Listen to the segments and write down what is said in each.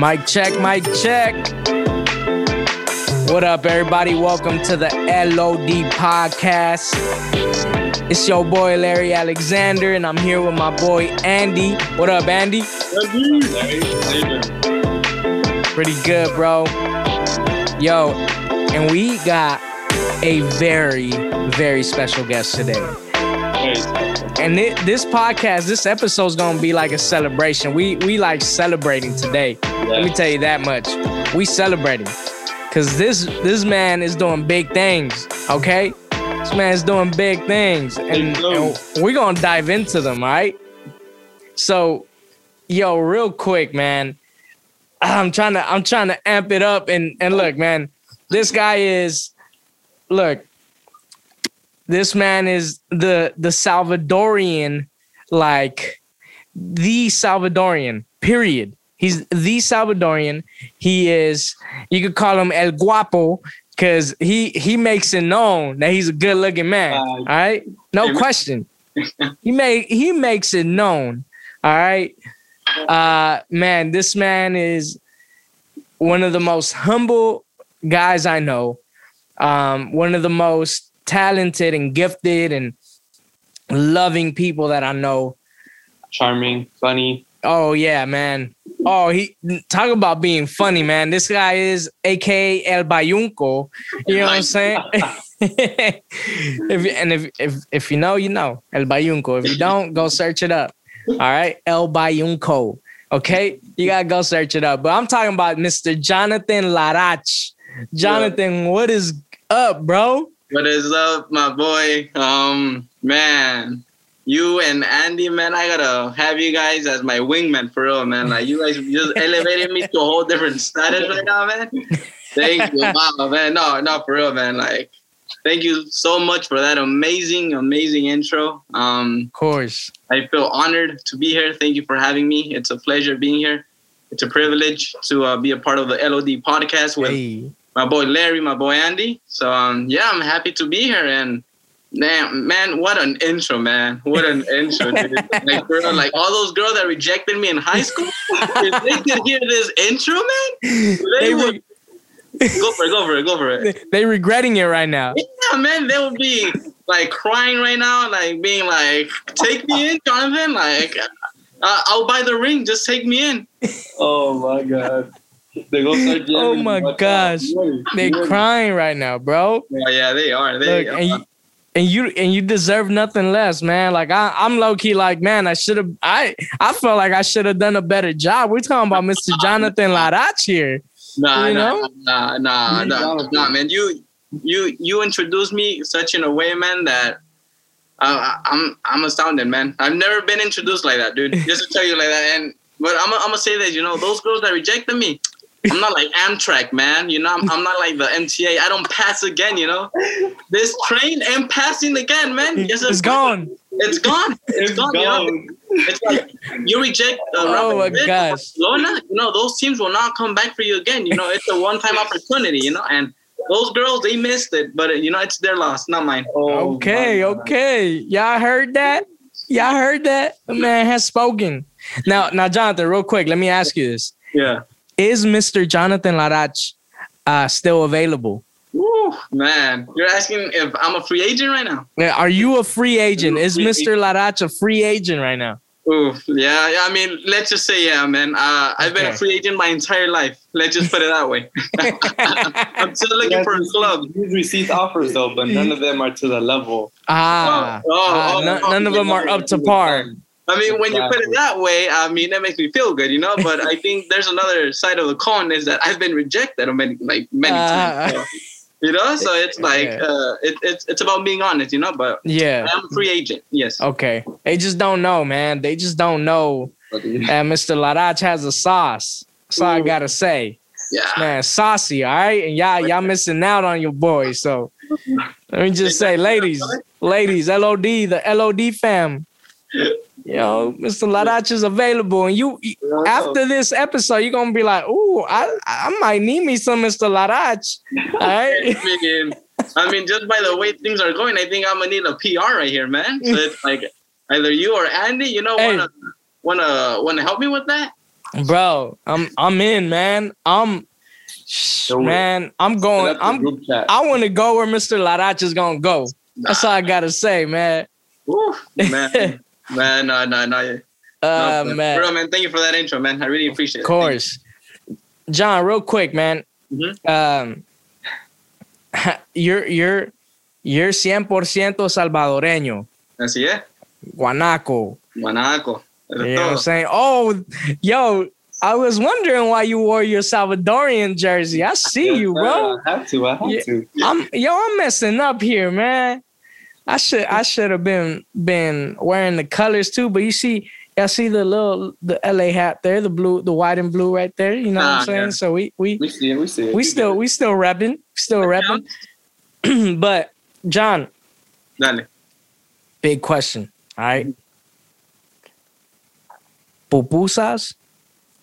Mic check, mic check. What up, everybody? Welcome to the LOD podcast. It's your boy Larry Alexander, and I'm here with my boy Andy. What up, Andy? Pretty good, bro. Yo, and we got a very, very special guest today. And it, this podcast, this episode is gonna be like a celebration. We we like celebrating today. Let me tell you that much. We celebrating because this this man is doing big things. Okay, this man is doing big things, and, and we're gonna dive into them. All right. So, yo, real quick, man. I'm trying to I'm trying to amp it up and and look, man. This guy is look this man is the the Salvadorian, like the Salvadorian. Period. He's the Salvadorian. He is. You could call him El Guapo because he he makes it known that he's a good looking man. Uh, all right, no question. he make he makes it known. All right, uh, man. This man is one of the most humble guys I know. Um, one of the most talented and gifted and loving people that I know. Charming, funny. Oh yeah, man. Oh, he talk about being funny, man. This guy is aka El Bayunco. You know what I'm saying? if and if if if you know, you know El Bayunco. If you don't, go search it up. All right, El Bayunco. Okay, you gotta go search it up. But I'm talking about Mr. Jonathan Larach. Jonathan, what is up, bro? What is up, my boy? Um, man, you and Andy, man, I gotta have you guys as my wingman for real, man. Like you guys just elevated me to a whole different status right now, man. Thank you, wow, man. No, no, for real, man. Like, thank you so much for that amazing, amazing intro. Um, of course, I feel honored to be here. Thank you for having me. It's a pleasure being here. It's a privilege to uh, be a part of the LOD podcast with. Hey my boy Larry, my boy Andy. So um, yeah, I'm happy to be here. And man, man, what an intro, man! What an intro, dude. like, girl, like all those girls that rejected me in high school, if they could hear this intro, man, they, they would. go for it, go for it, go for it. They regretting it right now. Yeah, man, they would be like crying right now, like being like, "Take me in, Jonathan." Like, uh, I'll buy the ring. Just take me in. Oh my god. They go start Oh my gosh, they crying right now, bro. Oh, yeah, they are. They Look, are. And, you, and you and you deserve nothing less, man. Like I, I'm low key like, man, I should have. I I felt like I should have done a better job. We're talking about Mr. Jonathan Larach here. Nah, you nah, nah, nah, nah, nah, man. You you you introduced me such in a way, man, that uh, I'm I'm astounded, man. I've never been introduced like that, dude. Just to tell you like that, and but I'm I'm gonna say that you know those girls that rejected me, I'm not like Amtrak, man. You know, I'm, I'm not like the MTA. I don't pass again. You know, this train ain't passing again, man. Yes, it's, it's gone. It's gone. It's, it's gone. gone. You know? It's like you reject uh, oh my gosh. Barcelona. You know, those teams will not come back for you again. You know, it's a one-time opportunity. You know, and those girls they missed it, but uh, you know, it's their loss, not mine. Oh, okay, okay. Y'all heard that? Y'all heard that? The man has spoken. Now, now, Jonathan, real quick, let me ask you this. Yeah is Mr. Jonathan Larach uh, still available? Ooh, man, you're asking if I'm a free agent right now. Yeah, are you a free agent? Is Mr. Larach a free agent right now? Ooh, yeah, yeah. I mean, let's just say, yeah, man. Uh, I've been a free agent my entire life. Let's just put it that way. I'm still looking yeah, for a club. He's received offers though, but none of them are to the level. Ah, oh, oh, oh, none, none of them are up to par. I mean, when you put it that way, I mean, that makes me feel good, you know. But I think there's another side of the coin is that I've been rejected many, like many uh, times. So, you know, so it's like uh, it, it's it's about being honest, you know. But yeah, I'm a free agent. Yes. Okay. They just don't know, man. They just don't know And Mr. Larach has a sauce. So I gotta say. Yeah. Man, saucy, all right? And y'all y'all missing out on your boy. So let me just say, ladies, ladies, LOD, the LOD fam you know, Mr. Larach is available. And you after this episode, you're gonna be like, ooh, I I might need me some Mr. Larach. All right. I mean, just by the way things are going, I think I'm gonna need a PR right here, man. So it's like either you or Andy, you know, hey. wanna wanna wanna help me with that? Bro, I'm I'm in, man. I'm man, I'm going. I'm I want to go where Mr. Larach is gonna go. That's all I gotta say, man. Woo, man, man, no, no, no. Uh, no, man. Bro, man, thank you for that intro, man. I really appreciate it. Of course. John, real quick, man. Mm-hmm. Um, you're you're you're 100% salvadoreño. Así es. Guanaco. Guanaco. You know what I'm saying? Oh, yo, I was wondering why you wore your Salvadorian jersey. I see you, bro. I have to. I have to. I'm yo, I'm messing up here, man. I should I should have been been wearing the colors too, but you see, y'all see the little the LA hat there, the blue, the white and blue right there. You know what I'm ah, saying? Yeah. So we we we see it, we see it. We still we still repping, still repping. but John, Dale. big question. All right. Mm-hmm. Pupusas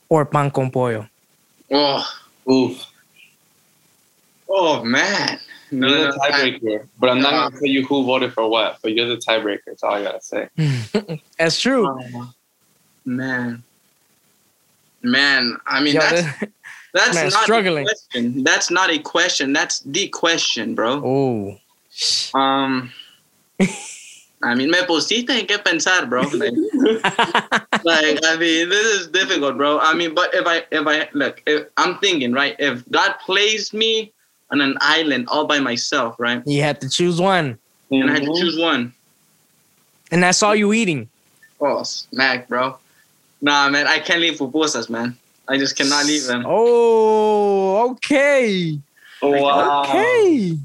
or pan con pollo? Oh, oof. Oh man. No, you're the tiebreaker, but I'm not gonna tell you who voted for what. But you're the tiebreaker. That's all I gotta say. that's true. Oh, man, man. I mean, Yo, that's that's man, not struggling. A question. That's not a question. That's the question, bro. Oh. Um. I mean, me pusiste en qué pensar, bro. Like, like, I mean, this is difficult, bro. I mean, but if I, if I look, if, I'm thinking, right? If God plays me on an island all by myself, right? You have to choose one. And mm-hmm. I had to choose one. And that's all you eating. Oh, smack, bro. Nah, man, I can't leave pupusas, man. I just cannot leave them. Oh, okay. Oh, wow. Okay.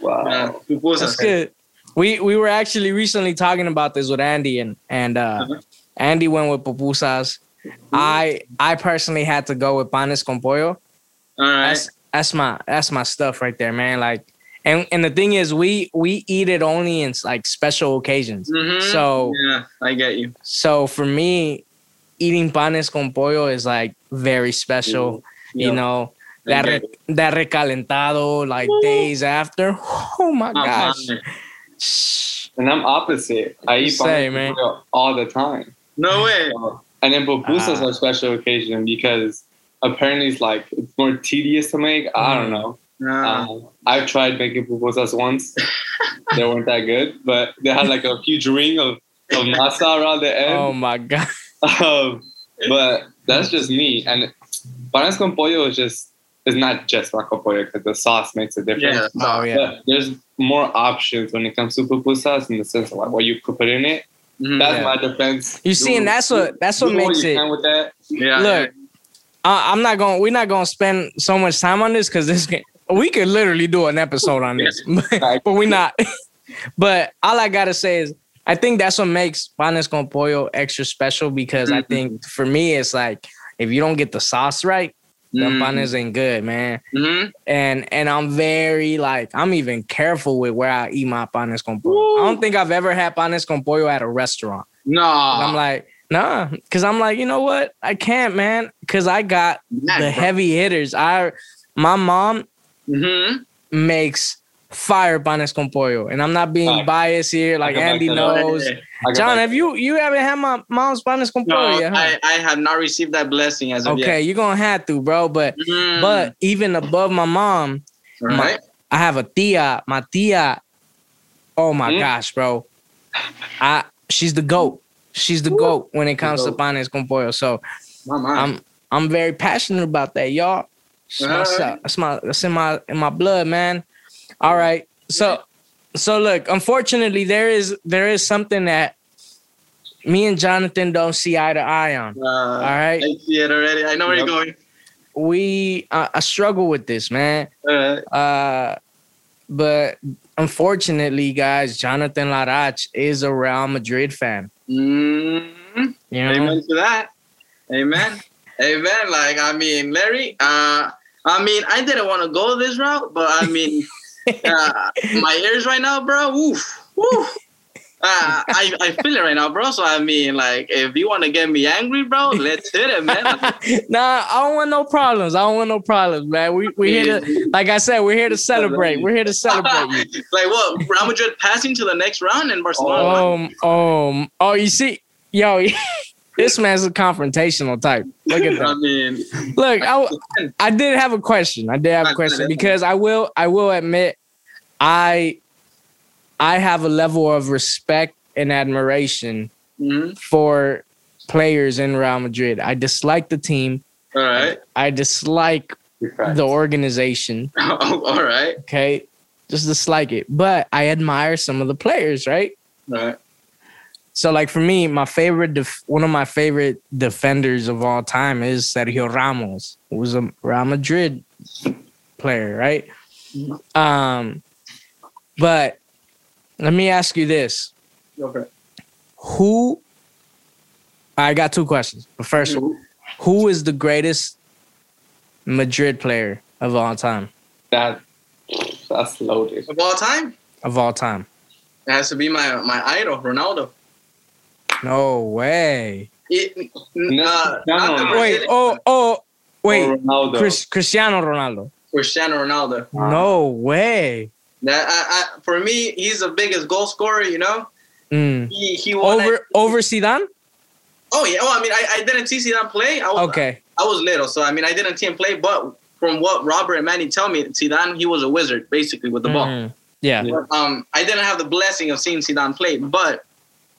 Wow. Man, pupusas. That's good. We we were actually recently talking about this with Andy and and uh, uh-huh. Andy went with pupusas. I I personally had to go with panes con pollo. All right. That's, that's my that's my stuff right there, man. Like and and the thing is we we eat it only in like special occasions. Mm-hmm. So Yeah, I get you. So for me, eating panes con pollo is like very special. Yeah. You know, that re, that recalentado like days after. Oh my gosh. And I'm opposite. I eat Say, man. all the time. No way. and then pupusas uh, are special occasion because apparently it's like it's more tedious to make. I don't know. Um, I've tried making pupusas once. they weren't that good, but they had like a huge ring of, of masa around the end. Oh my god! Um, but that's just me. And panes con pollo is just it's not just pan con pollo because the sauce makes a difference. Yeah. Oh yeah. But there's more options when it comes to pupusas in the sense of like what you could put in it. Mm-hmm, that's yeah. my defense. You see, and that's what that's what makes it. With that. Yeah. Look, I'm not going. We're not going to spend so much time on this because this can, we could literally do an episode on this, but, we're not. but all I gotta say is, I think that's what makes panes con pollo extra special because mm-hmm. I think for me it's like if you don't get the sauce right, mm-hmm. the panes ain't good, man. Mm-hmm. And and I'm very like I'm even careful with where I eat my panes con pollo. Woo. I don't think I've ever had panes con pollo at a restaurant. No, I'm like Nah, because I'm like, you know what? I can't, man. Because I got the bro. heavy hitters. I, my mom mm-hmm. makes fire panes con pollo, and I'm not being oh. biased here. Like Andy knows. John, have you you haven't had my mom's panes con pollo no, yet? Huh? I, I have not received that blessing as of okay, yet. you're gonna have to, bro. But mm. but even above my mom, right. my, I have a tia. My tia. Oh my mm. gosh, bro. I she's the goat. She's the goat when it comes to panes con pollo. So I'm I'm very passionate about that, y'all. That's my, that's my in my in my blood, man. All right. So so look, unfortunately, there is there is something that me and Jonathan don't see eye to eye on. Uh, all right. I see it already. I know where yep. you're going. We uh, I struggle with this, man. All right. Uh, but unfortunately, guys, Jonathan Larach is a Real Madrid fan. Mm-hmm. You know? Amen to that. Amen. Amen. Like I mean, Larry. Uh, I mean, I didn't want to go this route, but I mean, uh, my ears right now, bro. Woof, woof. Uh, I, I feel it right now, bro. So I mean, like, if you want to get me angry, bro, let's hit it, man. nah, I don't want no problems. I don't want no problems, man. We we here to, like I said, we're here to celebrate. We're here to celebrate like what? Real Madrid passing to the next round in Barcelona. Um, um, oh, you see, yo, this man's a confrontational type. Look at that. I mean, look, I, I did have a question. I did have a question because I will I will admit I I have a level of respect and admiration mm-hmm. for players in Real Madrid. I dislike the team. All right. I, I dislike the organization. Oh, all right. Okay. Just dislike it. But I admire some of the players, right? Right. So, like for me, my favorite, def- one of my favorite defenders of all time is Sergio Ramos, who was a Real Madrid player, right? Mm-hmm. Um, but let me ask you this: Okay. Who? I got two questions. But 1st mm-hmm. who is the greatest Madrid player of all time? That that's loaded. Of all time? Of all time. It has to be my my idol, Ronaldo. No way. It, uh, wait, oh, oh, wait. Ronaldo. Chris, Cristiano Ronaldo. Cristiano Ronaldo. No way. That I, I, for me, he's the biggest goal scorer. You know. Mm. He, he over over Zidane. Oh yeah. Well, I mean, I, I didn't see Zidane play. I was, okay. I, I was little, so I mean, I didn't see him play. But from what Robert and Manny tell me, Zidane he was a wizard basically with the mm. ball. Yeah. But, um, I didn't have the blessing of seeing Zidane play, but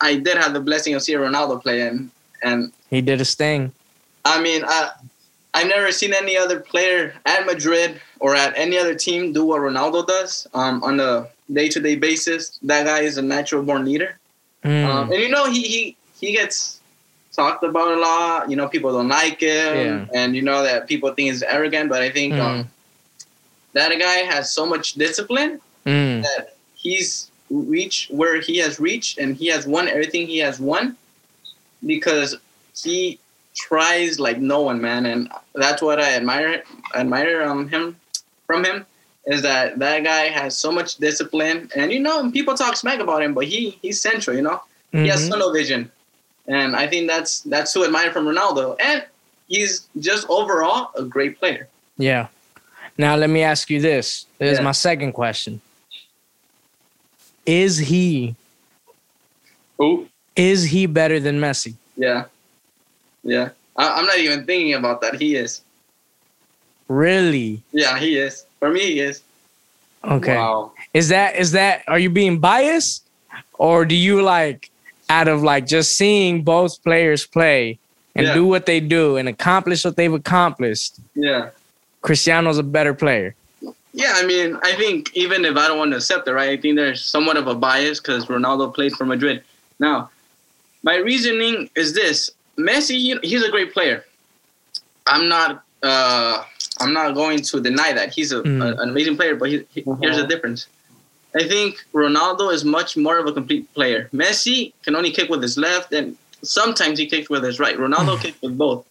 I did have the blessing of seeing Ronaldo play, and and he did his thing. I mean, I I've never seen any other player at Madrid or at any other team do what Ronaldo does um, on a day-to-day basis. That guy is a natural born leader, mm. um, and you know he he he gets talked about a lot. You know, people don't like him, yeah. and you know that people think he's arrogant. But I think mm. um, that guy has so much discipline mm. that he's reached where he has reached, and he has won everything he has won because he tries like no one, man, and that's what I admire admire um him from him is that that guy has so much discipline, and you know, people talk smack about him, but he he's central, you know, mm-hmm. he has mm-hmm. tunnel vision, and I think that's that's to admire from Ronaldo, and he's just overall a great player. Yeah. Now let me ask you this. This yeah. is my second question. Is he? Who? Is he better than Messi? Yeah. Yeah. I, am not even thinking about that. He is. Really? Yeah, he is. For me, he is. Okay. Wow. Is that is that are you being biased? Or do you like out of like just seeing both players play and yeah. do what they do and accomplish what they've accomplished? Yeah. Cristiano's a better player. Yeah, I mean, I think even if I don't want to accept it, right, I think there's somewhat of a bias because Ronaldo played for Madrid. Now, my reasoning is this: Messi, he's a great player. I'm not, uh, I'm not going to deny that he's a, mm. a, an amazing player. But he, he, uh-huh. here's the difference: I think Ronaldo is much more of a complete player. Messi can only kick with his left, and sometimes he kicks with his right. Ronaldo kicks with both.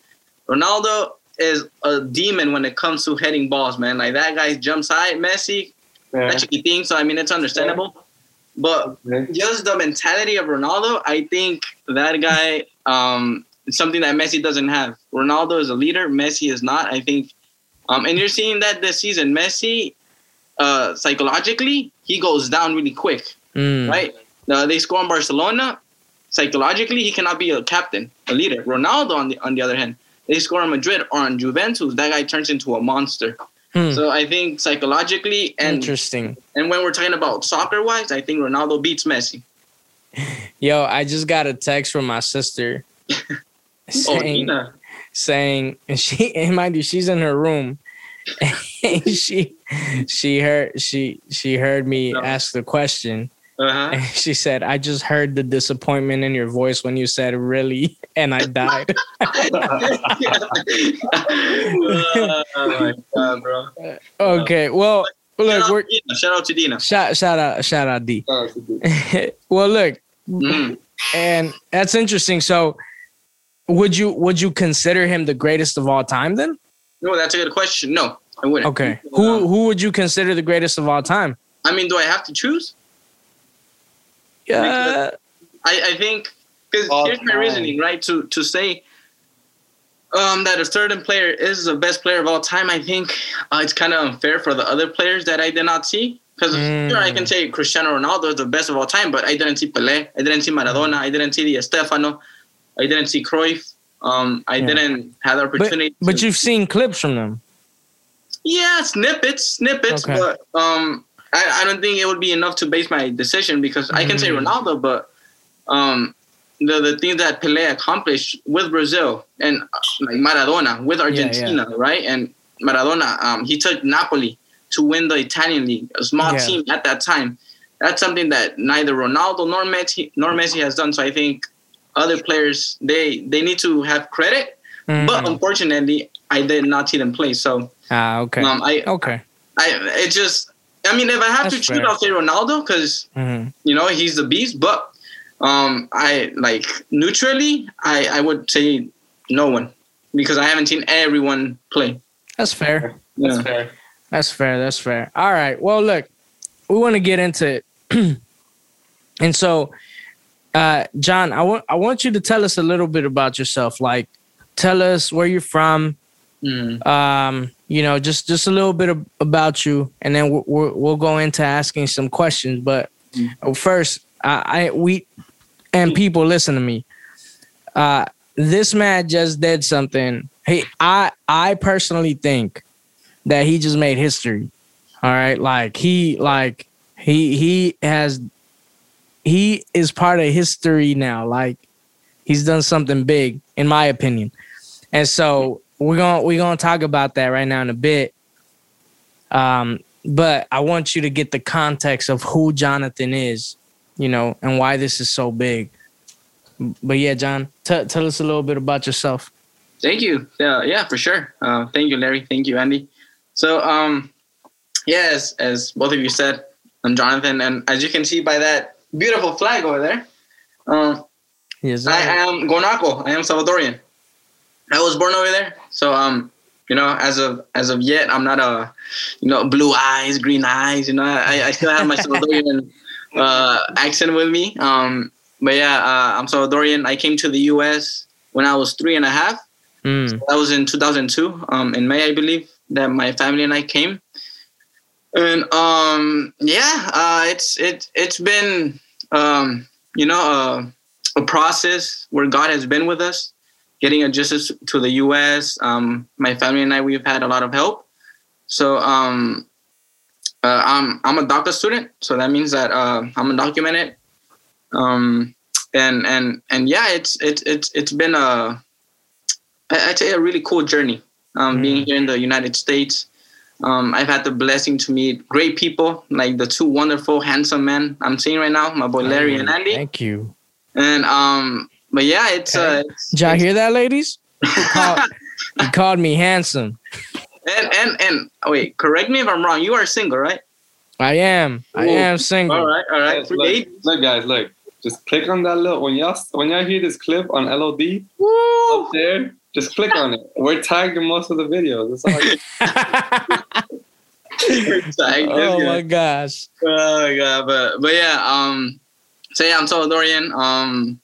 Ronaldo is a demon when it comes to heading balls, man. Like that guy jumps high, Messi, yeah. that thing. So I mean, it's understandable. Yeah. But just the mentality of Ronaldo, I think that guy um, is something that Messi doesn't have. Ronaldo is a leader. Messi is not. I think, um, and you're seeing that this season. Messi, uh, psychologically, he goes down really quick. Mm. Right? Uh, they score in Barcelona. Psychologically, he cannot be a captain, a leader. Ronaldo, on the on the other hand, they score on Madrid or on Juventus, that guy turns into a monster. Hmm. So I think psychologically and interesting. And when we're talking about soccer wise, I think Ronaldo beats Messi. Yo, I just got a text from my sister saying, oh, saying, and she, and mind you, she's in her room, and she, she heard, she, she heard me no. ask the question, uh-huh. And she said, I just heard the disappointment in your voice when you said really, and I died. oh my God, bro. Okay, well, look, shout we're shout out to Dina. Shout, shout out, shout out D. well, look, mm. and that's interesting. So, would you would you consider him the greatest of all time then? No, that's a good question. No, I wouldn't. Okay, who who would you consider the greatest of all time? I mean, do I have to choose? Yeah. I, I think because here's my reasoning, right? To to say um, that a certain player is the best player of all time, I think uh, it's kind of unfair for the other players that I did not see. Because mm. sure, I can say Cristiano Ronaldo is the best of all time, but I didn't see Pelé, I didn't see Maradona, I didn't see Di Stefano. I didn't see Cruyff. Um, I yeah. didn't have the opportunity. But, but you've seen clips from them. Yeah, snippets, snippets. Okay. But um, I, I don't think it would be enough to base my decision because mm-hmm. I can say mm. Ronaldo, but um, the the things that Pele accomplished with Brazil and like Maradona with Argentina, yeah, yeah. right? And Maradona, um, he took Napoli to win the Italian league, a small yeah. team at that time. That's something that neither Ronaldo nor Messi nor Messi has done. So I think other players they they need to have credit, mm-hmm. but unfortunately, I did not see them play. So ah, okay, um, I okay, I it just. I mean, if I have That's to choose, fair. I'll say Ronaldo because mm-hmm. you know he's the beast. But um, I like neutrally, I I would say no one because I haven't seen everyone play. That's fair. Yeah. That's fair. That's fair. That's fair. All right. Well, look, we want to get into it, and so, uh, John, I want I want you to tell us a little bit about yourself. Like, tell us where you're from. Mm. Um, you know, just just a little bit of, about you, and then we'll, we'll go into asking some questions. But mm. first, I, I we and people listen to me. Uh, this man just did something. He, I, I personally think that he just made history. All right, like he, like he, he has, he is part of history now. Like he's done something big, in my opinion. And so we're gonna we're gonna talk about that right now in a bit. Um, but I want you to get the context of who Jonathan is you know, and why this is so big. But yeah, John, t- tell us a little bit about yourself. Thank you. Yeah, yeah, for sure. Uh, thank you, Larry. Thank you, Andy. So, um, yeah, as, as both of you said, I'm Jonathan, and as you can see by that beautiful flag over there, um, yes, I am Guanaco. I am Salvadorian. I was born over there, so um, you know, as of as of yet, I'm not a, you know, blue eyes, green eyes. You know, I, I still have my Salvadorian uh, accent with me. Um, but yeah, uh, I'm Salvadorian. I came to the U.S. when I was three and a half. Mm. So that was in 2002, um, in May, I believe, that my family and I came. And um, yeah, uh, it's it it's been um, you know uh, a process where God has been with us, getting adjusted to the U.S. Um, my family and I we've had a lot of help. So um, uh, I'm I'm a DACA student, so that means that uh, I'm undocumented. Um, and and and yeah, it's it's it's it's been a I'd say a really cool journey. Um, mm. being here in the United States, um, I've had the blessing to meet great people, like the two wonderful, handsome men I'm seeing right now, my boy Larry and Andy. Thank you. And um, but yeah, it's. Okay. Uh, it's Did y'all hear that, ladies? He called, he called me handsome. And and and wait, correct me if I'm wrong. You are single, right? I am. Ooh. I am single. All right, all right. look, look, guys, look. Just click on that little when y'all when y'all hear this clip on LOD Woo! up there. Just click on it. We're tagged in most of the videos. oh my gosh. Oh my god, but but yeah, um, so yeah, I'm Salvadorian. Um,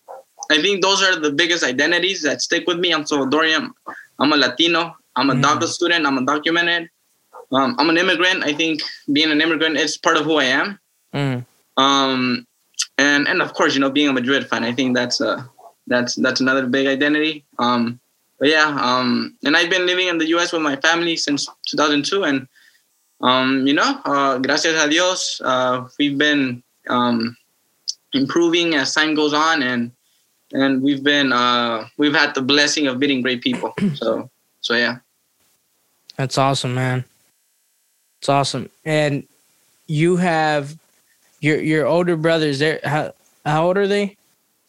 I think those are the biggest identities that stick with me. I'm Salvadorian. I'm a Latino. I'm a mm. DACA student. I'm undocumented. Um, I'm an immigrant. I think being an immigrant is part of who I am. Mm. Um, and and of course, you know, being a Madrid fan, I think that's a that's that's another big identity. Um, but yeah, um, and I've been living in the U.S. with my family since 2002, and um, you know, uh, gracias a Dios, uh, we've been um, improving as time goes on, and and we've been uh, we've had the blessing of meeting great people. So so yeah. That's awesome, man. It's awesome. And you have your your older brothers. There, how how old are they?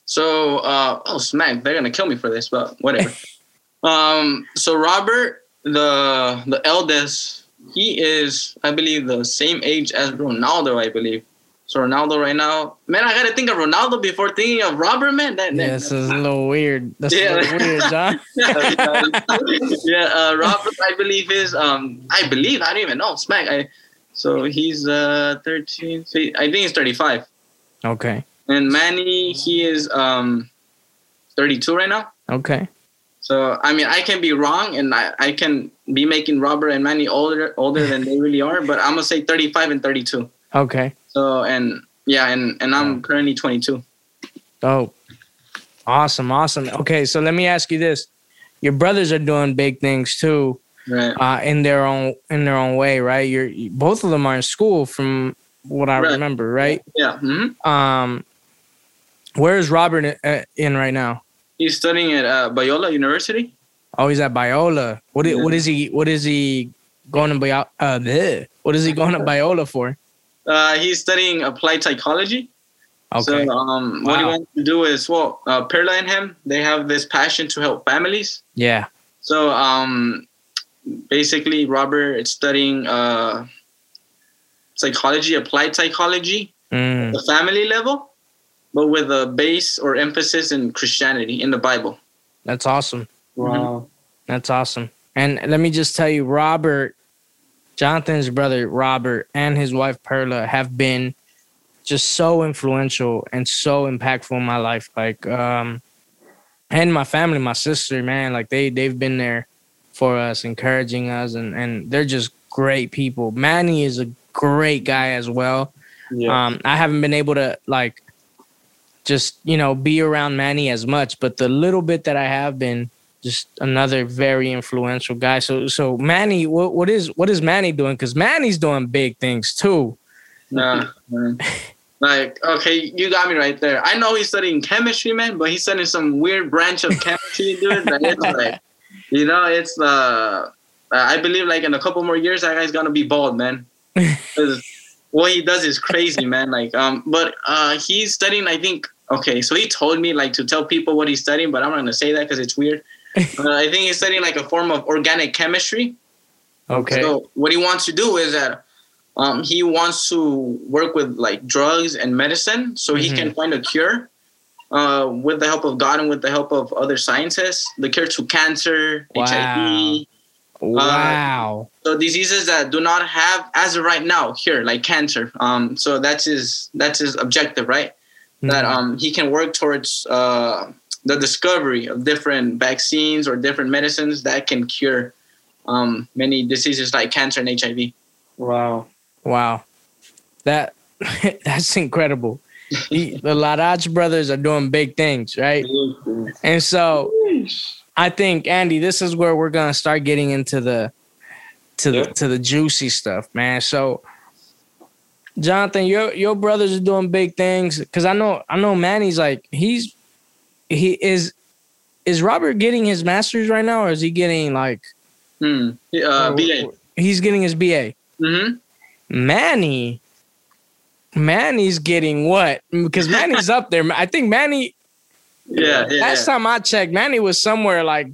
So, uh, oh smack, they're gonna kill me for this, but whatever. um, so Robert, the the eldest, he is, I believe, the same age as Ronaldo. I believe. So Ronaldo right now, man, I gotta think of Ronaldo before thinking of Robert, man. That, yeah, this is a little weird. That's yeah. a little weird, John. yeah, uh, Robert, I believe is um, I believe I don't even know. Smack. I, so he's uh 13. I think he's 35. Okay. And Manny, he is um 32 right now. Okay. So I mean, I can be wrong, and I, I can be making Robert and Manny older older than they really are, but I'm gonna say 35 and 32. Okay. So and yeah, and and I'm currently 22. Oh, Awesome, awesome. Okay, so let me ask you this: Your brothers are doing big things too, right? Uh, in their own in their own way, right? You're both of them are in school, from what I right. remember, right? Yeah. Mm-hmm. Um, where is Robert in, uh, right now? He's studying at uh, Biola University. Oh, he's at Biola. What is, yeah. what is he? What is he going to Biola? Uh, what is he going to Biola for? Uh, he's studying applied psychology. Okay. So um, wow. what he wants to do is, well, uh, Perla and him, they have this passion to help families. Yeah. So um, basically, Robert is studying uh, psychology, applied psychology, mm. the family level, but with a base or emphasis in Christianity in the Bible. That's awesome. Wow. Mm-hmm. That's awesome. And let me just tell you, Robert, Jonathan's brother, Robert, and his wife, Perla, have been just so influential and so impactful in my life. Like, um, and my family, my sister, man, like they they've been there for us, encouraging us, and and they're just great people. Manny is a great guy as well. Yeah. Um, I haven't been able to like just you know be around Manny as much, but the little bit that I have been, just another very influential guy. So so Manny, what what is what is Manny doing? Because Manny's doing big things too. Nah, like okay, you got me right there. I know he's studying chemistry, man, but he's studying some weird branch of chemistry, dude. That it's like, you know, it's uh, I believe like in a couple more years, that guy's gonna be bald, man. what he does is crazy, man. Like, um, but uh, he's studying. I think. Okay, so he told me like to tell people what he's studying, but I'm not gonna say that because it's weird. uh, I think he's studying like a form of organic chemistry. Okay. So what he wants to do is that um, he wants to work with like drugs and medicine, so he mm-hmm. can find a cure. Uh, with the help of God and with the help of other scientists, the cure to cancer, wow. HIV, Wow. Uh, so diseases that do not have as of right now here, like cancer. Um, so that's his that's his objective, right? Mm-hmm. That um he can work towards uh the discovery of different vaccines or different medicines that can cure um many diseases like cancer and HIV. Wow. Wow. That that's incredible. The Larach brothers are doing big things, right? And so I think Andy, this is where we're gonna start getting into the to yeah. the to the juicy stuff, man. So Jonathan, your your brothers are doing big things because I know I know Manny's like he's he is is Robert getting his master's right now or is he getting like hmm. uh, BA? He's getting his BA. Mm-hmm. Manny, Manny's getting what? Because Manny's up there. I think Manny yeah, yeah. Last time I checked, Manny was somewhere like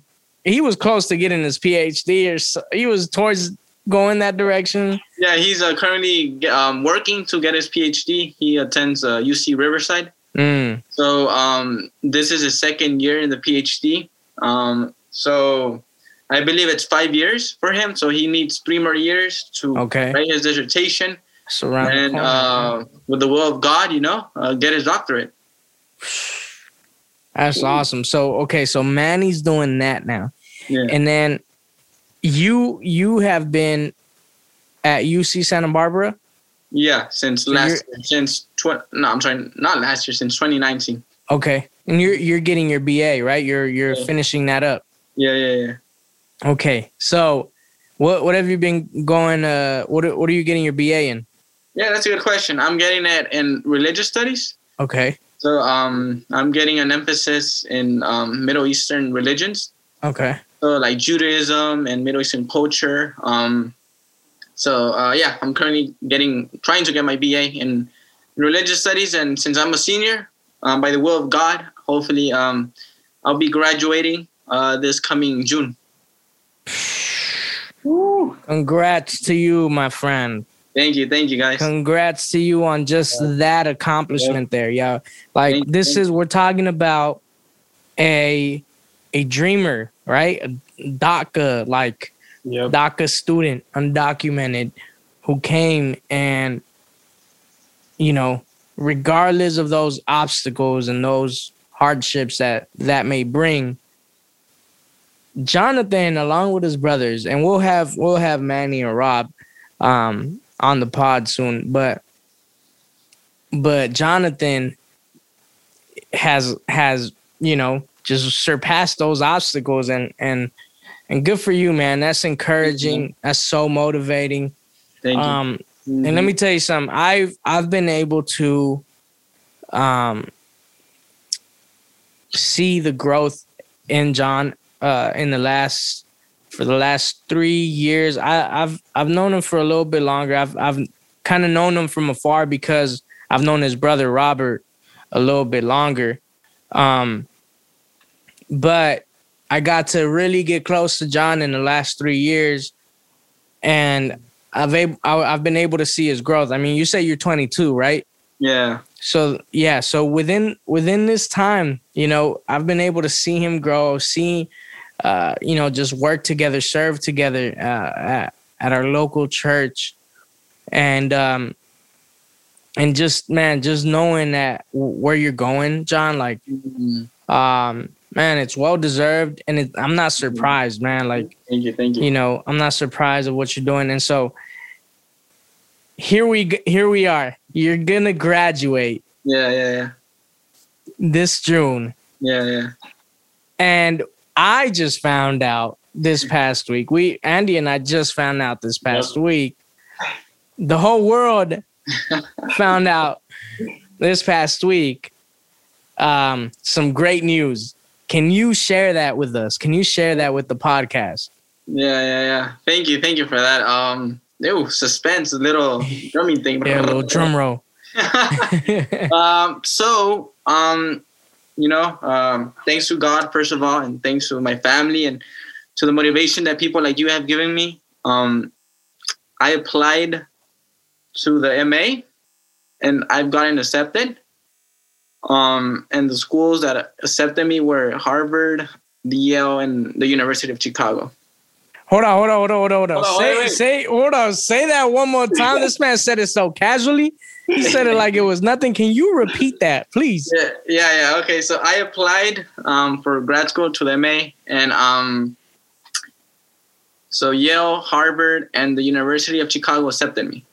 he was close to getting his PhD or so, he was towards going that direction. Yeah, he's uh, currently um, working to get his PhD. He attends uh, UC Riverside. Mm. So um, this is his second year in the PhD. Um, so I believe it's five years for him. So he needs three more years to okay. write his dissertation. So and uh, with the will of God, you know, uh, get his doctorate. That's Ooh. awesome. So okay, so Manny's doing that now. Yeah. And then you you have been at UC Santa Barbara? Yeah, since so last since tw- no, I'm sorry, not last year, since 2019. Okay. And you're you're getting your BA, right? You're you're yeah. finishing that up. Yeah, yeah, yeah. Okay. So what what have you been going uh what what are you getting your BA in? Yeah, that's a good question. I'm getting it in religious studies. Okay. So um, I'm getting an emphasis in um, Middle Eastern religions. Okay. So like Judaism and Middle Eastern culture. Um, so uh, yeah, I'm currently getting trying to get my BA in religious studies, and since I'm a senior, um, by the will of God, hopefully um, I'll be graduating uh, this coming June. Woo. Congrats to you, my friend. Thank you, thank you, guys. Congrats to you on just yeah. that accomplishment yeah. there, yeah. Like thank this is we're talking about a a dreamer, right? A DACA, like yep. DACA student, undocumented, who came and you know, regardless of those obstacles and those hardships that that may bring, Jonathan, along with his brothers, and we'll have we'll have Manny or Rob um, on the pod soon. But but Jonathan has has you know, just surpassed those obstacles and and and good for you, man. That's encouraging. That's so motivating. Thank you. Um, mm-hmm. and let me tell you something. I've I've been able to um see the growth in John uh in the last for the last three years. I, I've I've known him for a little bit longer. I've I've kind of known him from afar because I've known his brother Robert a little bit longer. Um, but I got to really get close to John in the last three years, and I've able, I've been able to see his growth. I mean, you say you're 22, right? Yeah. So yeah, so within within this time, you know, I've been able to see him grow, see, uh, you know, just work together, serve together uh, at, at our local church, and um, and just man, just knowing that where you're going, John, like, mm-hmm. um, man, it's well deserved, and it, I'm not mm-hmm. surprised, man. Like, thank you, thank you. You know, I'm not surprised of what you're doing, and so here we here we are. You're gonna graduate. Yeah, yeah, yeah. This June. Yeah, yeah. And I just found out this past week. We Andy and I just found out this past yep. week. The whole world found out this past week um, some great news. Can you share that with us? Can you share that with the podcast? Yeah, yeah, yeah. Thank you, thank you for that. Um, ew, suspense, a little drumming thing. yeah, a little drum roll. um, so, um, you know, um, thanks to God first of all, and thanks to my family and to the motivation that people like you have given me. Um, I applied to the MA, and I've gotten accepted. Um, and the schools that accepted me were Harvard, Yale, and the University of Chicago. Hold on, hold on, hold on, hold on. Hold on. Hold on say, wait, wait. say, hold on. Say that one more time. this man said it so casually. He said it like it was nothing. Can you repeat that, please? Yeah, yeah, yeah. Okay, so I applied um, for grad school to the MA, and um, so Yale, Harvard, and the University of Chicago accepted me.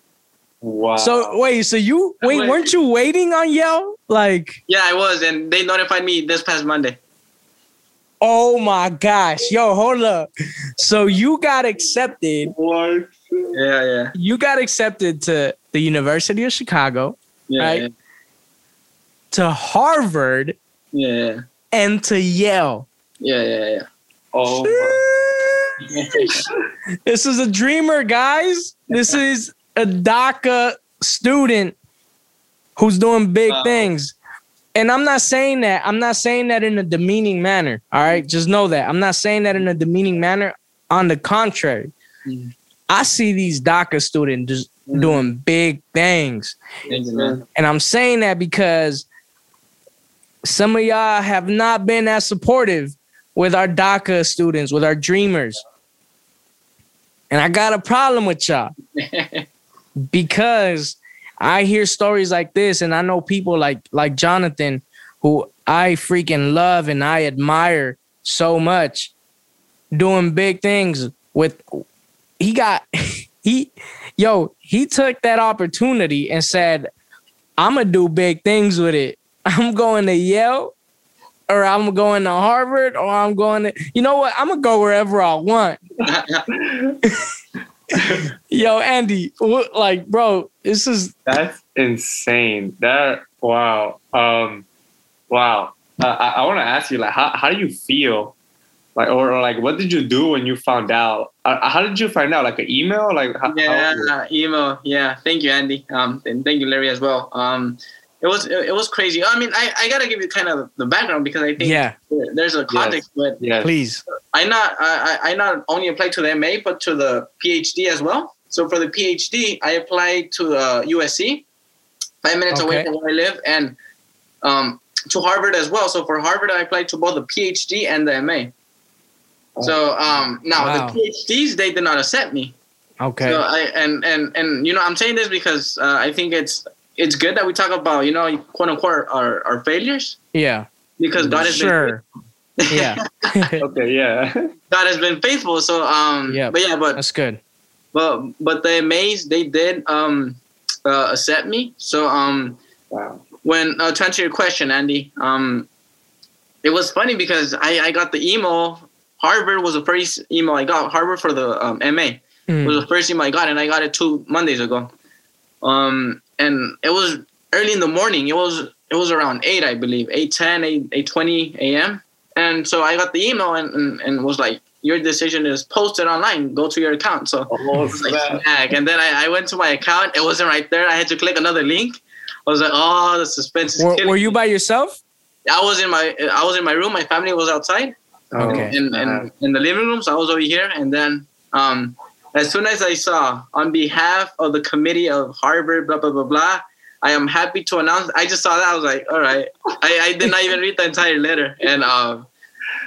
Wow. So wait, so you wait, weren't you waiting on Yale? Like Yeah, I was, and they notified me this past Monday. Oh my gosh. Yo, hold up. So you got accepted. What? Yeah, yeah. You got accepted to the University of Chicago. Yeah. Right? Yeah. To Harvard. Yeah. And to Yale. Yeah, yeah, yeah. Oh. this is a dreamer, guys. This is a DACA student who's doing big wow. things. And I'm not saying that. I'm not saying that in a demeaning manner. All right. Just know that. I'm not saying that in a demeaning manner. On the contrary, mm. I see these DACA students just mm. doing big things. and I'm saying that because some of y'all have not been as supportive with our DACA students, with our dreamers. And I got a problem with y'all. because I hear stories like this and I know people like like Jonathan who I freaking love and I admire so much doing big things with he got he yo he took that opportunity and said I'm gonna do big things with it. I'm going to Yale or I'm going to Harvard or I'm going to you know what I'm gonna go wherever I want. Yo, Andy, like, bro, this is that's insane. That wow, um, wow. Uh, I, I want to ask you, like, how how do you feel, like, or, or, like, what did you do when you found out? Uh, how did you find out? Like an email, like, how, yeah, how email. Yeah, thank you, Andy. Um, and thank you, Larry, as well. Um, it was it was crazy. I mean, I, I gotta give you kind of the background because I think yeah. there's a context, yes. but yeah, please. I not I, I not only applied to the MA but to the PhD as well. So for the PhD, I applied to uh, USC, five minutes okay. away from where I live, and um, to Harvard as well. So for Harvard, I applied to both the PhD and the MA. So um, now wow. the PhDs they did not accept me. Okay. So I and and and you know I'm saying this because uh, I think it's it's good that we talk about you know quote unquote our, our failures. Yeah. Because God is sure. been yeah. okay. Yeah. God has been faithful. So um. Yeah. But yeah. But that's good. But but the MAs they did um uh, accept me. So um. Wow. When uh, to answer your question, Andy, um, it was funny because I, I got the email. Harvard was the first email I got. Harvard for the um, MA mm. was the first email I got, and I got it two Mondays ago. Um, and it was early in the morning. It was it was around eight, I believe, 8, 10, 8, 8 20 a.m. And so I got the email and, and, and was like, your decision is posted online. Go to your account. So oh, like, and then I, I went to my account. It wasn't right there. I had to click another link. I was like, oh, the suspense is were, were you by yourself? I was in my I was in my room. My family was outside. Okay. In, in, uh-huh. in the living room. So I was over here. And then um, as soon as I saw on behalf of the committee of Harvard, blah, blah, blah, blah, I am happy to announce. I just saw that. I was like, all right. I, I did not even read the entire letter. And um,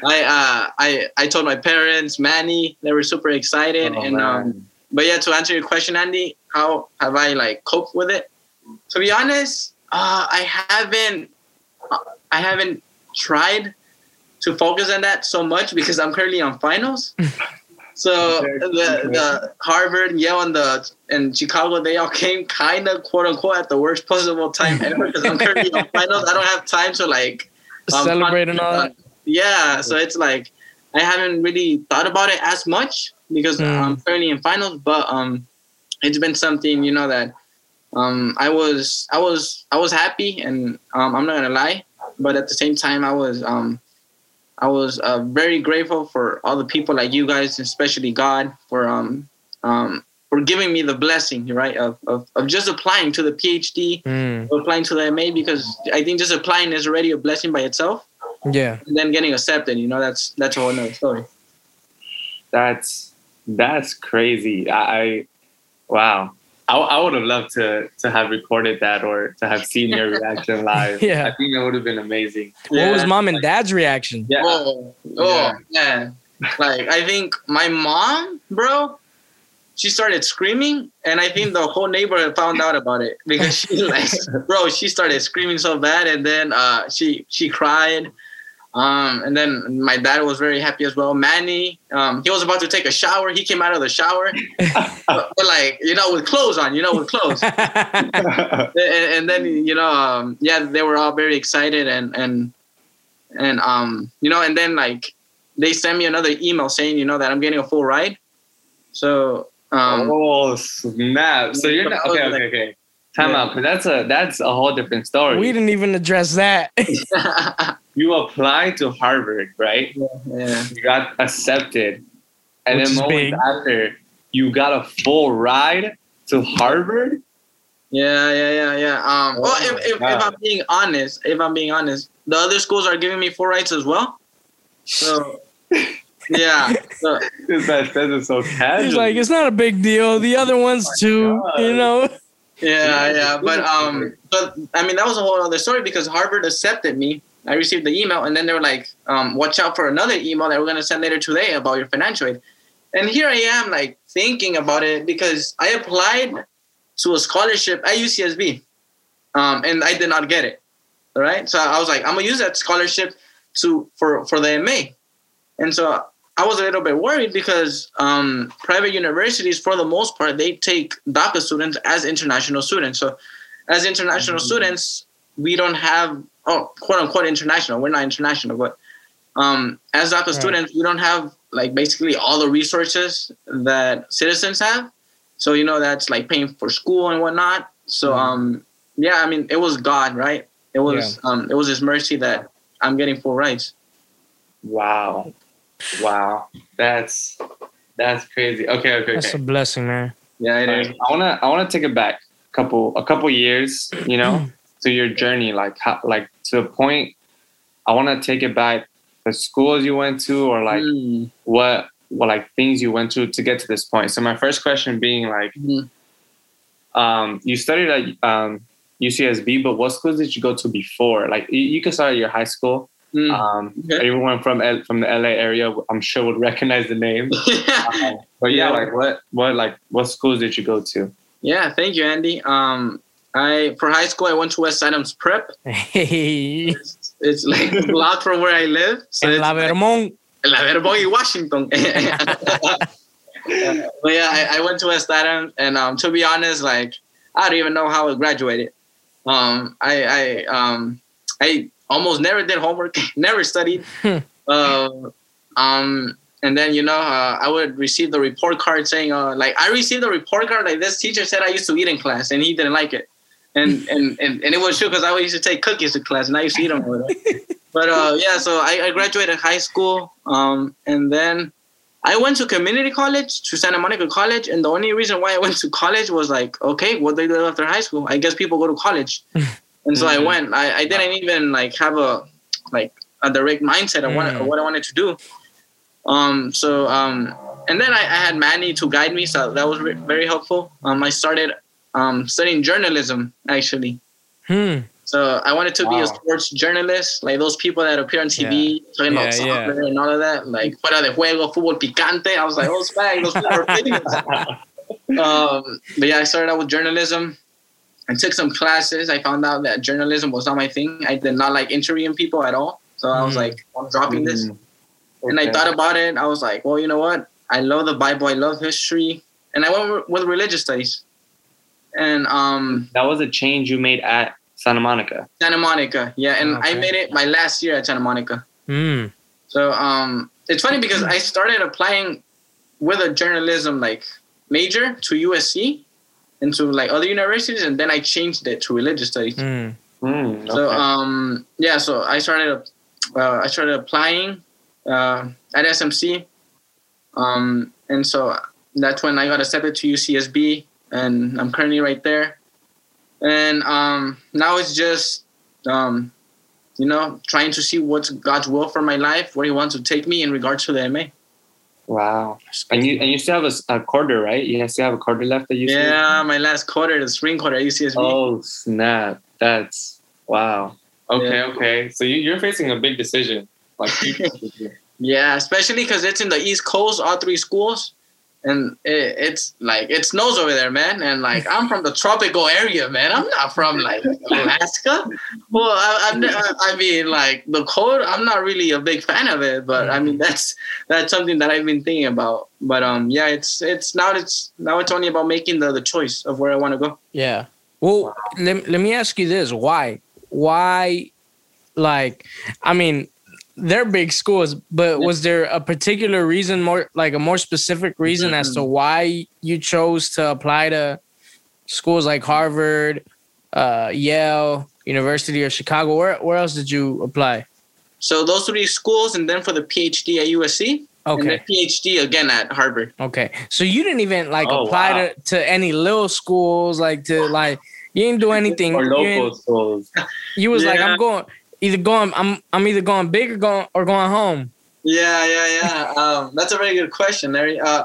I, uh, I, I told my parents, Manny, they were super excited. Oh, and, um, but yeah, to answer your question, Andy, how have I like coped with it? To be honest, uh, I haven't, I haven't tried to focus on that so much because I'm currently on finals. So the, the Harvard, Yale, and the and Chicago, they all came kind of quote unquote at the worst possible time ever because I'm currently on finals. I don't have time to like um, celebrate and all. Yeah, so it's like I haven't really thought about it as much because mm. I'm currently in finals, but um, it's been something you know that um I was I was I was happy and um I'm not gonna lie, but at the same time I was um I was uh, very grateful for all the people like you guys, especially God, for um, um, for giving me the blessing, right, of, of, of just applying to the PhD, mm. applying to the MA, because I think just applying is already a blessing by itself. Yeah. And then getting accepted, you know, that's that's a whole nother story. That's that's crazy. I, I wow. I, I would have loved to to have recorded that or to have seen your reaction live. yeah, I think that would have been amazing. What yeah. was mom and dad's reaction? Yeah, oh, oh yeah. like I think my mom, bro, she started screaming, and I think the whole neighborhood found out about it because she like, bro, she started screaming so bad, and then uh, she she cried. Um, and then my dad was very happy as well. Manny, um, he was about to take a shower. He came out of the shower, but, but, like you know, with clothes on, you know, with clothes. and, and, then you know, um, yeah, they were all very excited and and and um, you know, and then like they sent me another email saying, you know, that I'm getting a full ride. So. Um, oh snap! So you're not okay. Okay. Okay. Time yeah. out, because that's a that's a whole different story. We didn't even address that. you applied to Harvard, right? Yeah, yeah. You got accepted, and Which then moments after, you got a full ride to Harvard. Yeah, yeah, yeah, yeah. Um, oh, well, if, if, if, I'm being honest, if I'm being honest, the other schools are giving me full rides as well. So. yeah. So, this man says it so casual. He's like, it's not a big deal. The other ones oh too, God. you know. Yeah, yeah, but um, but I mean that was a whole other story because Harvard accepted me. I received the email, and then they were like, um, "Watch out for another email that we're gonna send later today about your financial aid." And here I am, like thinking about it because I applied to a scholarship at UCSB, um, and I did not get it. All right, so I was like, I'm gonna use that scholarship to for for the MA, and so I was a little bit worried because um, private universities, for the most part, they take DACA students as international students. So, as international mm-hmm. students, we don't have oh quote unquote international. We're not international, but um, as DACA right. students, we don't have like basically all the resources that citizens have. So you know that's like paying for school and whatnot. So mm-hmm. um, yeah, I mean it was God, right? It was yeah. um, it was His mercy that I'm getting full rights. Wow. Wow, that's that's crazy. Okay, okay, okay. That's a blessing, man. Yeah, it is. I wanna I wanna take it back a couple a couple years, you know, to your journey, like how, like to the point. I wanna take it back the schools you went to, or like mm. what what like things you went to to get to this point. So my first question being like, mm. um, you studied at um, UCSB, but what schools did you go to before? Like you, you can start at your high school Mm. Um, okay. Everyone from L- from the LA area, I'm sure would recognize the name. um, but yeah, yeah, like what what like what schools did you go to? Yeah, thank you, Andy. Um, I for high school I went to West Adams Prep. Hey. It's, it's like a block from where I live. So La Vermont. En La Vermont y Washington. but yeah, I, I, went to West Adams, and um, to be honest, like I don't even know how I graduated. Um, I I um I almost never did homework, never studied. uh, um, and then you know uh, I would receive the report card saying uh, like I received a report card like this teacher said I used to eat in class and he didn't like it, and and and, and it was true because I used to take cookies to class and I used to eat them. but uh, yeah, so I, I graduated high school, um, and then I went to community college to Santa Monica College, and the only reason why I went to college was like, okay, what do they do after high school? I guess people go to college, and so mm-hmm. I went. I, I didn't even like have a like a direct mindset of what, mm. what I wanted to do. Um, so um, and then I, I, had Manny to guide me, so that was re- very helpful. Um, I started um, studying journalism actually. Hmm. So I wanted to wow. be a sports journalist, like those people that appear on TV yeah. talking yeah, about soccer yeah. and all of that, like fuera de juego, fútbol picante. I was like, oh, swag, those people are um, But yeah, I started out with journalism. I took some classes. I found out that journalism was not my thing. I did not like interviewing people at all. So I was mm. like, I'm dropping mm. this. Okay. And I thought about it. I was like, well, you know what? I love the Bible. I love history. And I went with religious studies. And um, that was a change you made at Santa Monica. Santa Monica, yeah, and okay. I made it my last year at Santa Monica. Mm. So um, it's funny because I started applying with a journalism like major to USC and to like other universities, and then I changed it to religious studies. Mm. Mm, okay. So um, yeah, so I started uh, I started applying uh, at SMC, um, and so that's when I got accepted to UCSB, and I'm currently right there and um, now it's just um, you know trying to see what's God's will for my life, where He wants to take me in regards to the MA. Wow, and you and you still have a, a quarter, right? You still have a quarter left that you. Yeah, my last quarter, the spring quarter at UCSB. Oh snap! That's wow. Okay, yeah. okay. So you, you're facing a big decision, like. yeah, especially because it's in the East Coast, all three schools and it, it's like it snows over there, man. And like I'm from the tropical area, man. I'm not from like Alaska. Well, I, I, I, mean, like the cold. I'm not really a big fan of it, but I mean that's that's something that I've been thinking about. But um, yeah, it's it's now it's now it's only about making the the choice of where I want to go. Yeah. Well, let, let me ask you this: Why? Why? Like, I mean, they're big schools, but was there a particular reason, more like a more specific reason mm-hmm. as to why you chose to apply to schools like Harvard, uh, Yale, University of Chicago? Where where else did you apply? So those three schools, and then for the PhD at USC. Okay. PhD again at Harvard. Okay, so you didn't even like oh, apply wow. to, to any little schools, like to like you didn't do anything. or local schools. You was yeah. like, I'm going either going I'm I'm either going big or going or going home. Yeah, yeah, yeah. um, that's a very good question, Larry. Uh,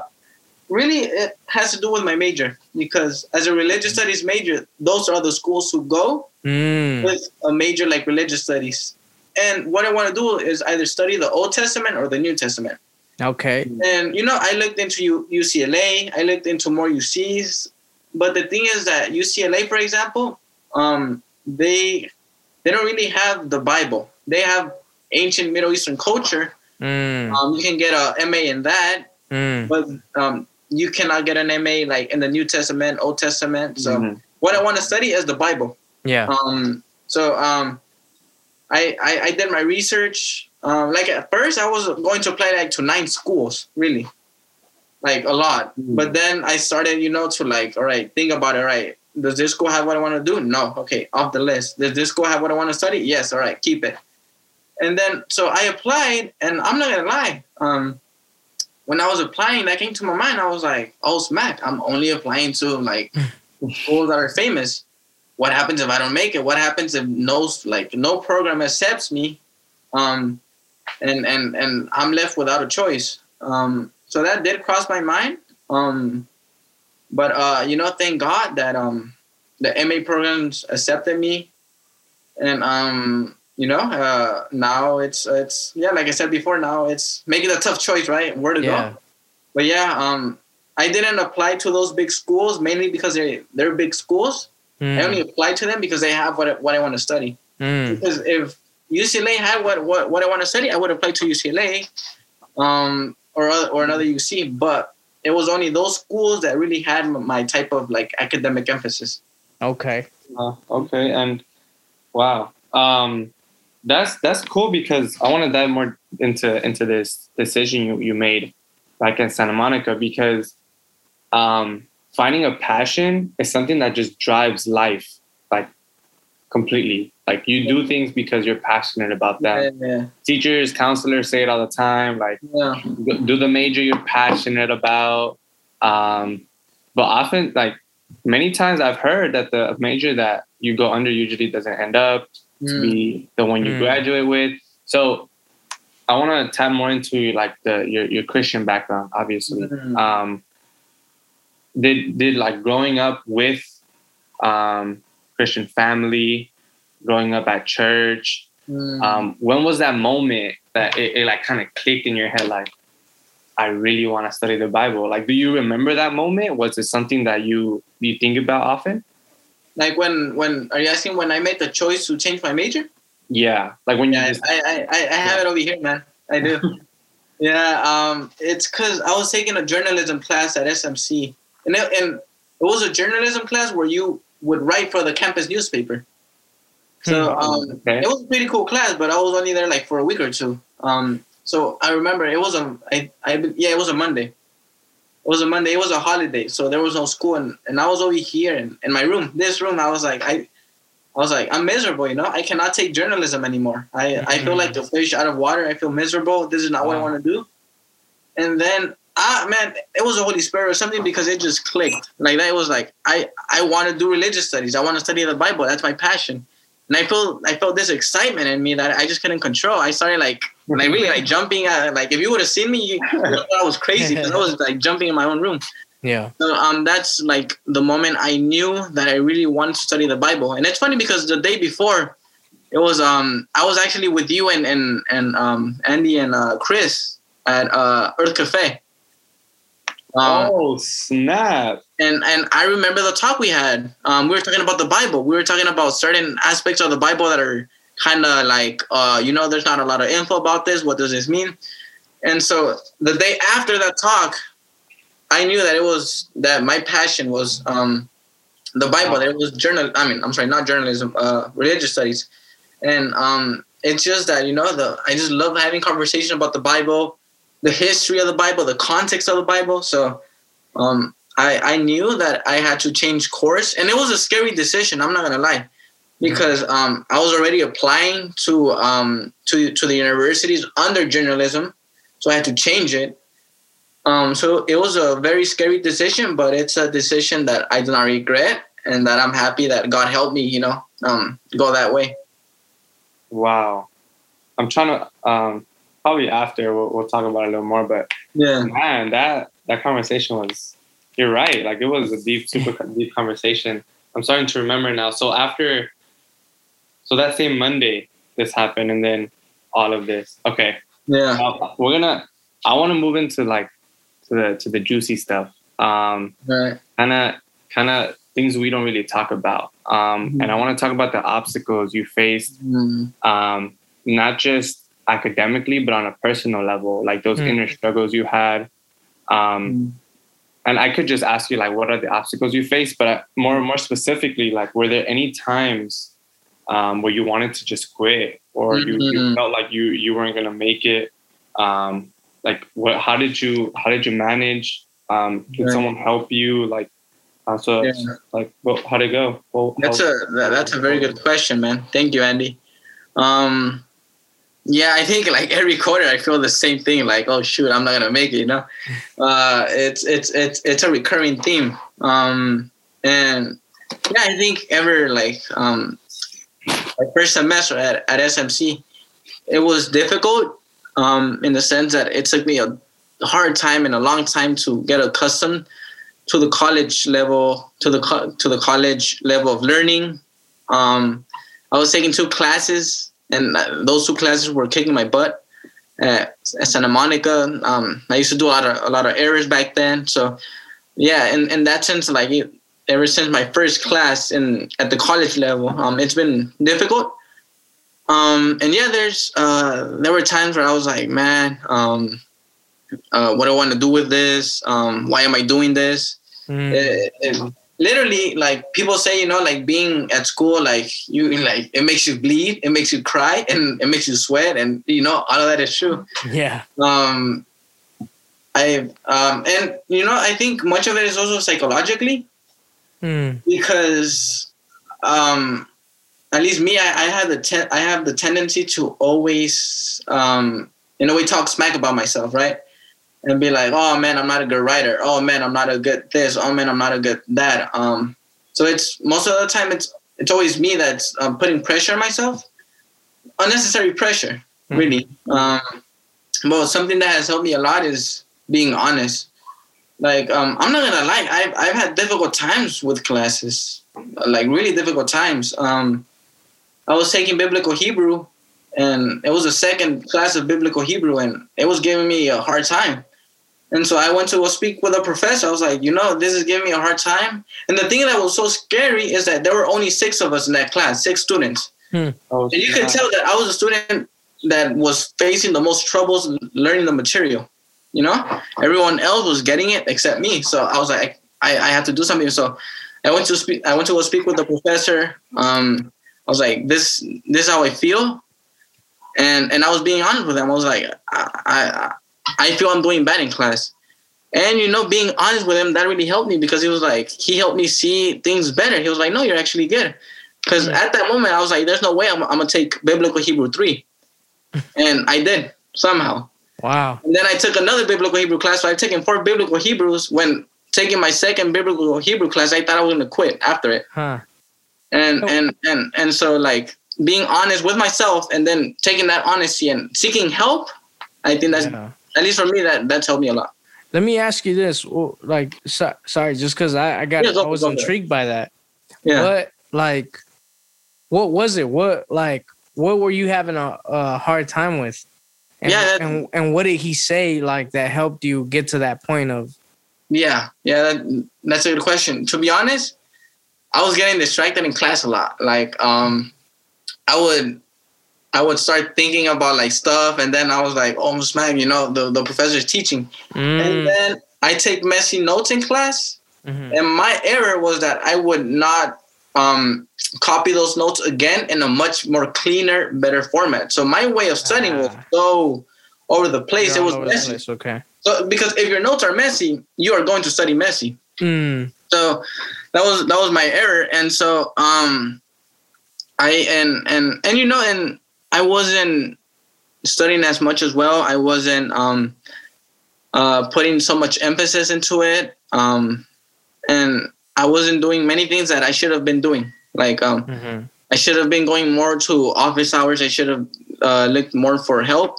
really, it has to do with my major because as a religious studies major, those are the schools who go mm. with a major like religious studies. And what I want to do is either study the Old Testament or the New Testament. Okay. And you know, I looked into UCLA. I looked into more UCs, but the thing is that UCLA, for example, um, they they don't really have the Bible. They have ancient Middle Eastern culture. Mm. Um, you can get a MA in that, mm. but um, you cannot get an MA like in the New Testament, Old Testament. So mm-hmm. what I want to study is the Bible. Yeah. Um. So um, I I, I did my research. Um, like at first, I was going to apply like to nine schools, really, like a lot. Mm. But then I started, you know, to like, all right, think about it. Right, does this school have what I want to do? No. Okay, off the list. Does this school have what I want to study? Yes. All right, keep it. And then so I applied, and I'm not gonna lie. Um, when I was applying, that came to my mind. I was like, "Oh smack! I'm only applying to like schools that are famous. What happens if I don't make it? What happens if no like no program accepts me? Um, and and and I'm left without a choice. Um, so that did cross my mind. Um, but uh, you know, thank God that um, the MA programs accepted me, and um, you know, uh, now it's it's yeah, like I said before, now it's making a tough choice, right? Where to yeah. go? But yeah, um, I didn't apply to those big schools mainly because they they're big schools. Mm. I only applied to them because they have what I, what I want to study. Mm. Because if UCLA had what, what what I want to study, I would apply to UCLA, um, or or another UC. But it was only those schools that really had my type of like academic emphasis. Okay. Uh, okay, and wow. Um, that's that's cool because I want to dive more into into this decision you, you made back in Santa Monica because um, finding a passion is something that just drives life like completely. Like you do things because you're passionate about them. Yeah, yeah. Teachers, counselors say it all the time. Like yeah. do the major you're passionate about. Um, but often, like many times, I've heard that the major that you go under usually doesn't end up mm. to be the one you mm. graduate with. So I want to tap more into like the your your Christian background, obviously. Mm. Um, did did like growing up with um, Christian family, growing up at church. Mm. Um, when was that moment that it, it like kind of clicked in your head, like I really want to study the Bible? Like, do you remember that moment? Was it something that you you think about often? Like when when are you asking when I made the choice to change my major? Yeah, like when yeah, you. Just, I, I I have yeah. it over here, man. I do. yeah, um, it's because I was taking a journalism class at SMC, and it, and it was a journalism class where you would write for the campus newspaper. So hmm. um, okay. it was a pretty cool class, but I was only there like for a week or two. Um, so I remember it was a I, I yeah it was a Monday. It was a Monday. It was a holiday, so there was no school, and, and I was over here in, in my room, this room. I was like I I was like, I'm miserable, you know. I cannot take journalism anymore. I, mm-hmm. I feel like the fish out of water. I feel miserable. This is not wow. what I want to do. And then, ah, man, it was the Holy Spirit or something because it just clicked. Like that was like, I, I want to do religious studies. I want to study the Bible. That's my passion. And I feel, I felt this excitement in me that I just couldn't control. I started like, like really like jumping. At, like if you would have seen me, you, you thought I was crazy because I was like jumping in my own room. Yeah. So um, that's like the moment I knew that I really wanted to study the Bible. And it's funny because the day before, it was um I was actually with you and and and um Andy and uh, Chris at uh, Earth Cafe. Um, oh snap! And and I remember the talk we had. Um, we were talking about the Bible. We were talking about certain aspects of the Bible that are kind of like uh, you know, there's not a lot of info about this. What does this mean? And so the day after that talk, I knew that it was that my passion was um, the Bible. That it was journal. I mean, I'm sorry, not journalism, uh, religious studies, and um, it's just that you know the I just love having conversation about the Bible, the history of the Bible, the context of the Bible. So um, I I knew that I had to change course, and it was a scary decision. I'm not gonna lie, because um, I was already applying to um, to to the universities under journalism, so I had to change it um, so it was a very scary decision, but it's a decision that I do not regret and that I'm happy that God helped me, you know, um, go that way. Wow. I'm trying to, um, probably after we'll, we'll talk about it a little more, but yeah, man, that, that conversation was, you're right. Like it was a deep, super deep conversation. I'm starting to remember now. So after, so that same Monday, this happened and then all of this. Okay. Yeah. Uh, we're gonna, I want to move into like to the to the juicy stuff. Um, right. Kind of kind of things we don't really talk about. Um, mm-hmm. And I want to talk about the obstacles you faced, mm-hmm. um, not just academically, but on a personal level, like those mm-hmm. inner struggles you had. Um, mm-hmm. and I could just ask you, like, what are the obstacles you faced? But more more specifically, like, were there any times um, where you wanted to just quit, or you, you mm-hmm. felt like you you weren't gonna make it? Um, like what how did you how did you manage um did right. someone help you like uh, so yeah. like well, how'd it go well, that's how, a that's a very good question man thank you andy um yeah i think like every quarter i feel the same thing like oh shoot i'm not gonna make it you know uh it's it's it's it's a recurring theme um and yeah i think ever like um my first semester at, at smc it was difficult um, in the sense that it took me a hard time and a long time to get accustomed to the college level, to the co- to the college level of learning. Um, I was taking two classes, and those two classes were kicking my butt at, at Santa Monica. Um, I used to do a lot of a lot of errors back then, so yeah. In in that sense, like it, ever since my first class in at the college level, um, it's been difficult. Um, and yeah, there's uh, there were times where I was like, man, um, uh, what do I want to do with this? Um, why am I doing this? Mm. It, it, literally like people say you know like being at school like you like it makes you bleed it makes you cry and it makes you sweat and you know all of that is true. Yeah. Um i um and you know i think much of it is also psychologically. Mm. because um at least me i, I had the ten, i have the tendency to always um in a way talk smack about myself right and be like, oh man, I'm not a good writer. Oh man, I'm not a good this. Oh man, I'm not a good that. Um, so it's most of the time it's it's always me that's um, putting pressure on myself, unnecessary pressure, mm-hmm. really. Um, well, something that has helped me a lot is being honest. Like um, I'm not gonna lie, I've I've had difficult times with classes, like really difficult times. Um, I was taking biblical Hebrew, and it was the second class of biblical Hebrew, and it was giving me a hard time and so I went to go speak with a professor. I was like, you know, this is giving me a hard time. And the thing that was so scary is that there were only six of us in that class, six students. Hmm. Oh, and you could tell that I was a student that was facing the most troubles learning the material. You know, everyone else was getting it except me. So I was like, I, I have to do something. So I went to speak. I went to go speak with the professor. Um, I was like, this, this is how I feel, and and I was being honest with him. I was like, I, I I feel I'm doing bad in class. And you know, being honest with him, that really helped me because he was like, he helped me see things better. He was like, no, you're actually good. Because mm-hmm. at that moment, I was like, there's no way I'm, I'm gonna take biblical Hebrew three, and I did somehow. Wow. And then I took another biblical Hebrew class. So I've taken four biblical Hebrews. When taking my second biblical Hebrew class, I thought I was gonna quit after it. Huh. And oh. and and and so like being honest with myself, and then taking that honesty and seeking help, I think that's yeah at least for me, that that's helped me a lot. Let me ask you this: like, so, sorry, just because I, I got, yeah, I was intrigued by that. Yeah. What, like, what was it? What, like, what were you having a, a hard time with? And, yeah. and and what did he say like that helped you get to that point of? Yeah, yeah, that, that's a good question. To be honest, I was getting distracted in class a lot. Like, um, I would I would start thinking about like stuff, and then I was like, "Oh man, you know, the the professor's teaching," mm. and then I take messy notes in class, mm-hmm. and my error was that I would not um, copy those notes again in a much more cleaner, better format. So my way of studying ah. was so over the place. it was messy. Place, okay. So because if your notes are messy, you are going to study messy. Mm. So that was that was my error, and so um, I and and and you know and I wasn't studying as much as well. I wasn't um, uh, putting so much emphasis into it, um, and I wasn't doing many things that I should have been doing. Like um, mm-hmm. I should have been going more to office hours. I should have uh, looked more for help.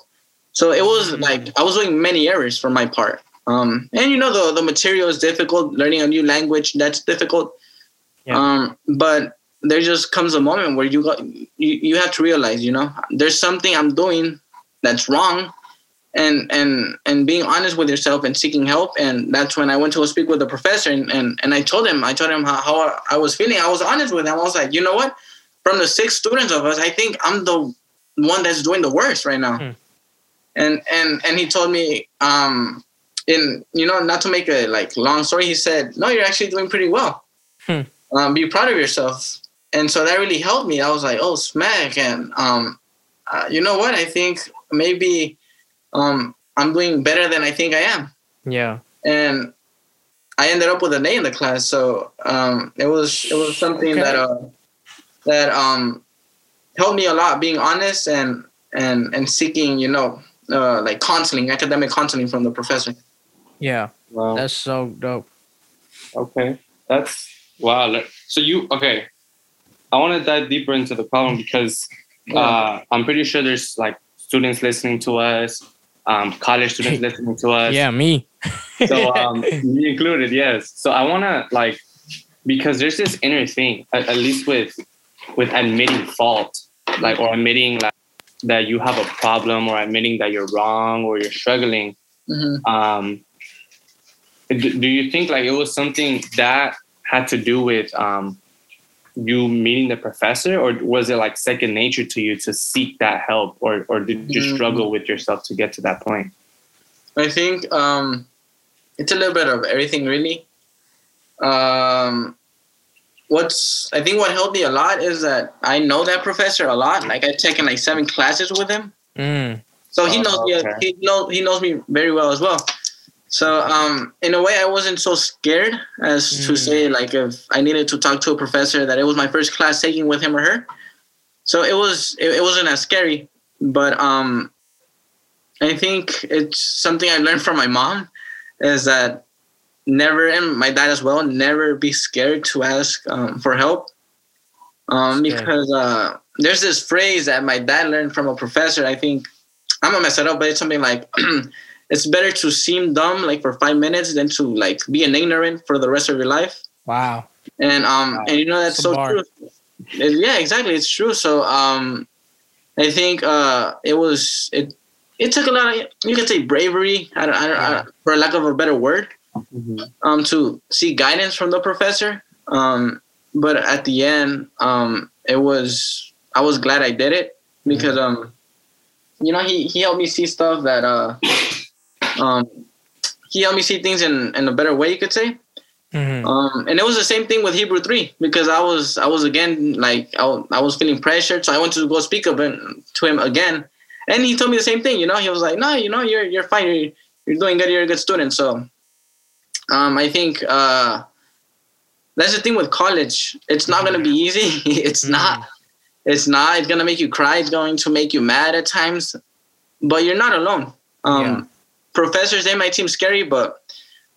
So it was mm-hmm. like I was doing many errors for my part. Um, and you know the the material is difficult. Learning a new language that's difficult. Yeah. Um, but there just comes a moment where you got you, you have to realize you know there's something i'm doing that's wrong and and and being honest with yourself and seeking help. And that's when i went to speak with the professor and and, and i told him i told him how, how i was feeling. I was honest with him. I was like you know what? From the six students of us i think i'm the one that's doing the worst right now. Hmm. and and and he told me um in you know not to make a like long story he said no you're actually doing pretty well. Hmm. um, be proud of yourself and so that really helped me. I was like, oh, smack. And um, uh, you know what? I think maybe um, I'm doing better than I think I am. Yeah. And I ended up with an A in the class. So um, it was it was something okay. that uh, that um, helped me a lot. Being honest and and and seeking, you know, uh, like counseling, academic counseling from the professor. Yeah. Wow. That's so dope. Okay. That's wow. So you okay? I want to dive deeper into the problem because uh, I'm pretty sure there's like students listening to us, um, college students listening to us. Yeah, me. so um, me included, yes. So I want to like because there's this inner thing, at, at, least with with admitting fault, like or admitting like that you have a problem, or admitting that you're wrong or you're struggling. Mm-hmm. Um, do, do you think like it was something that had to do with um, you meeting the professor or was it like second nature to you to seek that help or, or did you mm-hmm. struggle with yourself to get to that point i think um, it's a little bit of everything really um, what's I think what helped me a lot is that I know that professor a lot. Like I've taken like seven classes with him. Mm. So he oh, knows okay. me. He knows he knows me very well as well. So um, in a way, I wasn't so scared as mm. to say like if I needed to talk to a professor that it was my first class taking with him or her. So it was it, it wasn't as scary. But um, I think it's something I learned from my mom is that never and my dad as well never be scared to ask um, for help um, because uh, there's this phrase that my dad learned from a professor i think i'm gonna mess it up but it's something like it's better to seem dumb like for five minutes than to like be an ignorant for the rest of your life wow and um wow. and you know that's so bar. true it, yeah exactly it's true so um i think uh it was it it took a lot of you could say bravery I don't, I don't, yeah. I, for lack of a better word mm-hmm. um, to seek guidance from the professor. Um, but at the end, um, it was I was glad I did it because mm-hmm. um, you know he he helped me see stuff that uh, um, he helped me see things in in a better way. You could say. Mm-hmm. Um, and it was the same thing with Hebrew three because I was I was again like I, I was feeling pressured, so I went to go speak up and, to him again, and he told me the same thing. You know, he was like, "No, you know, you're you're fine. You're, you're doing good. You're a good student." So um, I think uh, that's the thing with college. It's not going to be easy. it's mm. not. It's not. It's going to make you cry. It's going to make you mad at times. But you're not alone. Um, yeah. Professors, they might seem scary, but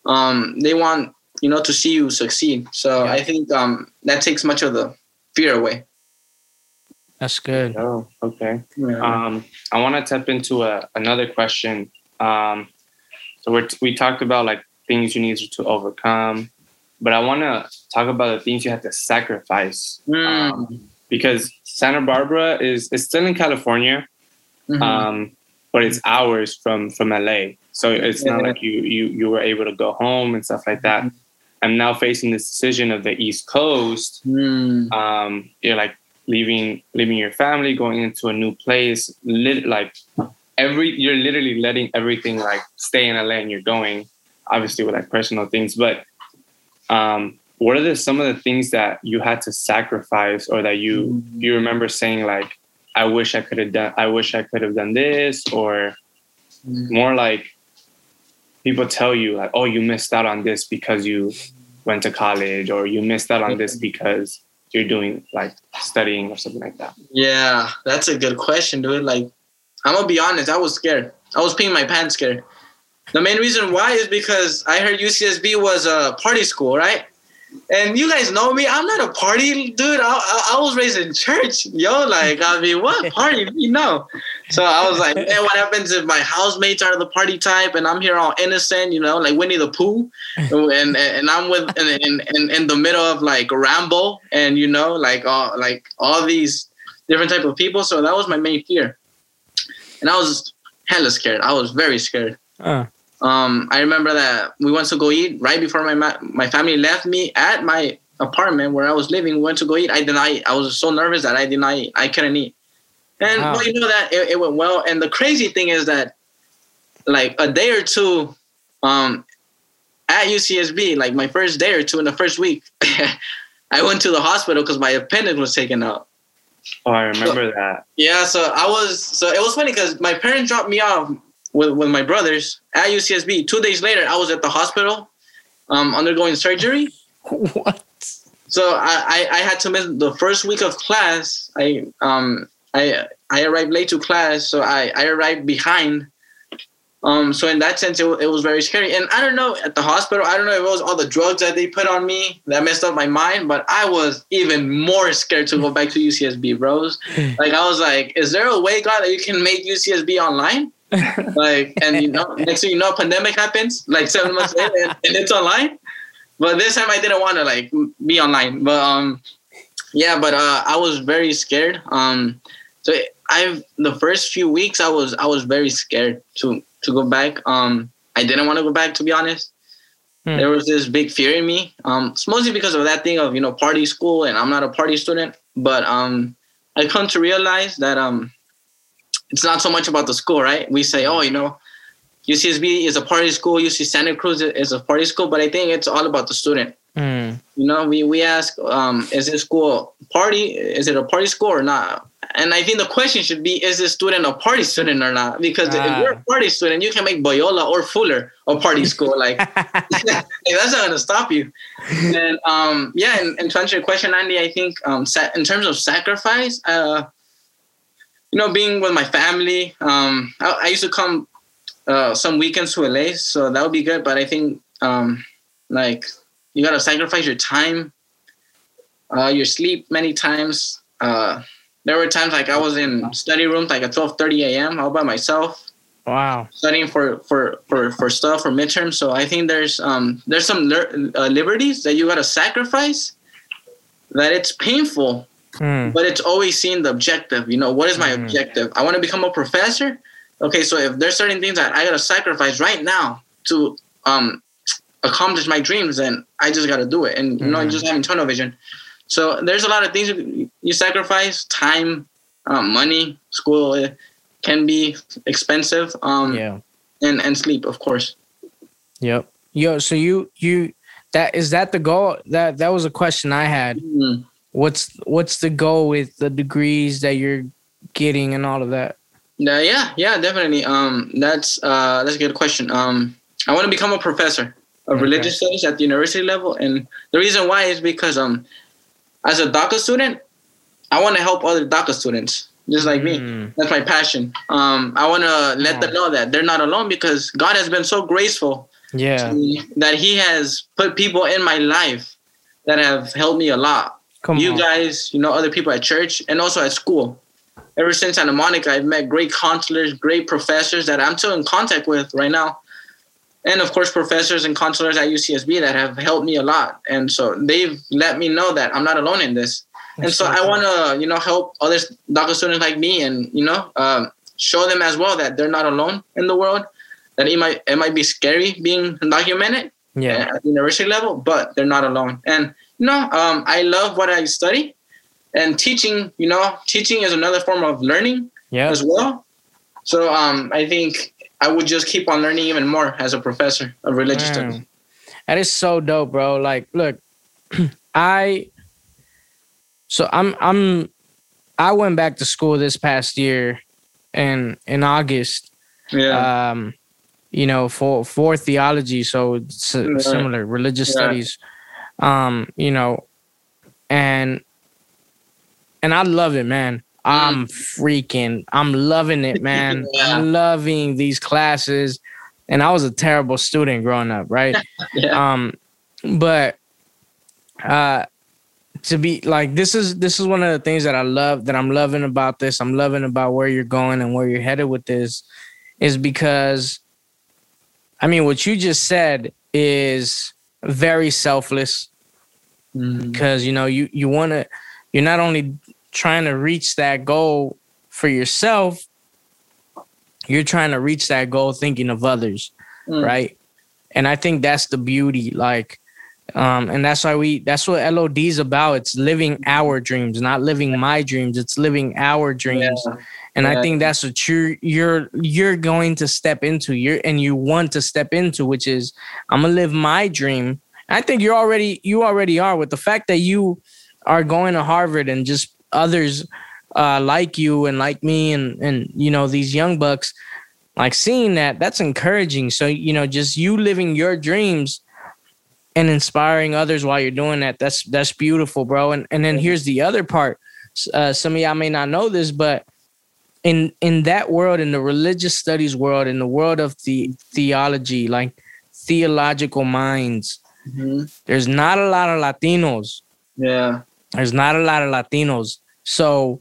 um, they want you know to see you succeed. So yeah. I think um, that takes much of the fear away. That's good. Oh, okay. Yeah. Um, I want to tap into a, another question. Um, so we we talked about like things you need to overcome. But I want to talk about the things you have to sacrifice mm. um, because Santa Barbara is is still in California, mm-hmm. um, but it's hours from from LA. So it's yeah. not like you you you were able to go home and stuff like that. Mm-hmm. I'm now facing this decision of the East Coast. Mm. Um, you're like leaving leaving your family, going into a new place. Lit, like every you're literally letting everything like stay in LA and you're going obviously with like personal things, but um, what are the, some of the things that you had to sacrifice or that you mm-hmm. you remember saying like, I wish I could have done, I wish I could have done this, or mm-hmm. more like people tell you like, oh, you missed out on this because you went to college, or you missed out on this because you're doing like studying or something like that. Yeah, that's a good question, dude. Like, I'm gonna be honest, I was scared. I was peeing my pants scared. The main reason why is because I heard UCSB was a party school, right? And you guys know me, I'm not a party dude. I, I, I was raised in church, yo. Like, I mean, what party? You know. So I was like, man, what happens if my housemates are the party type and I'm here all innocent, you know, like Winnie the Pooh, and and, I'm with in, in in the middle of like Rambo, and you know, like all like all these different type of people. So that was my main fear, and I was hella scared. I was very scared. Uh. Um, I remember that we went to go eat right before my ma- my family left me at my apartment where I was living. We went to go eat. I denied. I was so nervous that I denied. I couldn't eat. And wow. well, you know that it, it, went well. And the crazy thing is that, like a day or two, um, at UCSB, like my first day or two in the first week, I went to the hospital because my appendix was taken out. Oh, I remember so, that. Yeah, so I was so it was funny because my parents dropped me off with, with my brothers at UCSB. Two days later, I was at the hospital um, undergoing surgery. What? So I, I, I, had to miss the first week of class. I um I I arrived late to class, so I, I arrived behind. Um, so in that sense, it, it was very scary. And I don't know at the hospital, I don't know if it was all the drugs that they put on me that messed up my mind, but I was even more scared to go back to UCSB, bros. like I was like, is there a way, God, that you can make UCSB online? like, and you know, next thing you know, pandemic happens like seven months later, and, and, it's online. But this time I didn't want to like be online. But um, yeah, but uh, I was very scared. Um, so I've the first few weeks I was I was very scared to to go back. Um, I didn't want to go back to be honest. Hmm. There was this big fear in me. Um, it's mostly because of that thing of you know party school, and I'm not a party student. But um, I come to realize that um it's not so much about the school, right? We say, oh, you know, UCSB is a party school, UC Santa Cruz is a party school, but I think it's all about the student. Mm. You know, we we ask, um, is this school party? Is it a party school or not? And I think the question should be, is this student a party student or not? Because ah. if you're a party student, you can make Loyola or Fuller a party school. Like, that's not going to stop you. And um, yeah, and, and, to answer your question, Andy, I think um, in terms of sacrifice, uh, you know, being with my family, um, I, I used to come uh, some weekends to LA, so that would be good. But I think um, like you gotta sacrifice your time, uh, your sleep many times. There were times like I was in study rooms like at twelve thirty a.m. all by myself. Wow. Studying for for for for stuff for midterms. So I think there's um there's some uh, liberties that you gotta sacrifice. That it's painful, mm. but it's always seeing the objective. You know, what is my mm. objective? I want to become a professor. Okay, so if there's certain things that I gotta sacrifice right now to um accomplish my dreams, then I just gotta do it. And you know, mm. just having tunnel vision. So there's a lot of things you sacrifice: time, um, money, school can be expensive. Um, yeah, and and sleep, of course. Yep. Yo, so you you that is that the goal? That that was a question I had. Mm-hmm. What's what's the goal with the degrees that you're getting and all of that? Uh, yeah, yeah, definitely. Um, that's uh, that's a good question. Um, I want to become a professor of okay. religious studies at the university level, and the reason why is because um, as a DACA student, I want to help other DACA students just like me. Mm. That's my passion. Um, I want to let them know that they're not alone because God has been so graceful. Yeah. that He has put people in my life that have helped me a lot. Come you on. guys, you know, other people at church and also at school. Ever since Santa Monica, I've met great counselors, great professors that I'm still in contact with right now. And of course, professors and counselors at UCSB that have helped me a lot. And so they've let me know that I'm not alone in this and so I want to, you know, help other DACA students like me, and you know, um, show them as well that they're not alone in the world. That it might it might be scary being undocumented yeah. at the university level, but they're not alone. And you know, um, I love what I study, and teaching. You know, teaching is another form of learning yeah. as well. So um, I think I would just keep on learning even more as a professor of religious studies. That is so dope, bro. Like, look, I so I'm I'm I went back to school this past year in in August. Yeah. Um, you know, for for theology, so yeah. similar religious yeah. studies. Um, you know, and and I love it, man. I'm mm. freaking, I'm loving it, man. yeah. I'm loving these classes. And I was a terrible student growing up, right? yeah. Um, but uh to be like this is this is one of the things that I love that I'm loving about this. I'm loving about where you're going and where you're headed with this is because I mean what you just said is very selfless mm-hmm. because you know you you want to you're not only trying to reach that goal for yourself you're trying to reach that goal thinking of others mm. right and i think that's the beauty like um, and that's why we that's what LOD is about. It's living our dreams, not living my dreams. It's living our dreams. Yeah. And yeah. I think that's what you're you're you're going to step into. You're and you want to step into, which is I'm gonna live my dream. I think you're already you already are with the fact that you are going to Harvard and just others uh, like you and like me and and you know these young bucks like seeing that that's encouraging. So you know just you living your dreams and inspiring others while you're doing that that's that's beautiful bro. And and then here's the other part. Uh, some of y'all may not know this but in in that world in the religious studies world in the world of the theology like theological minds mm-hmm. there's not a lot of latinos. Yeah. There's not a lot of latinos so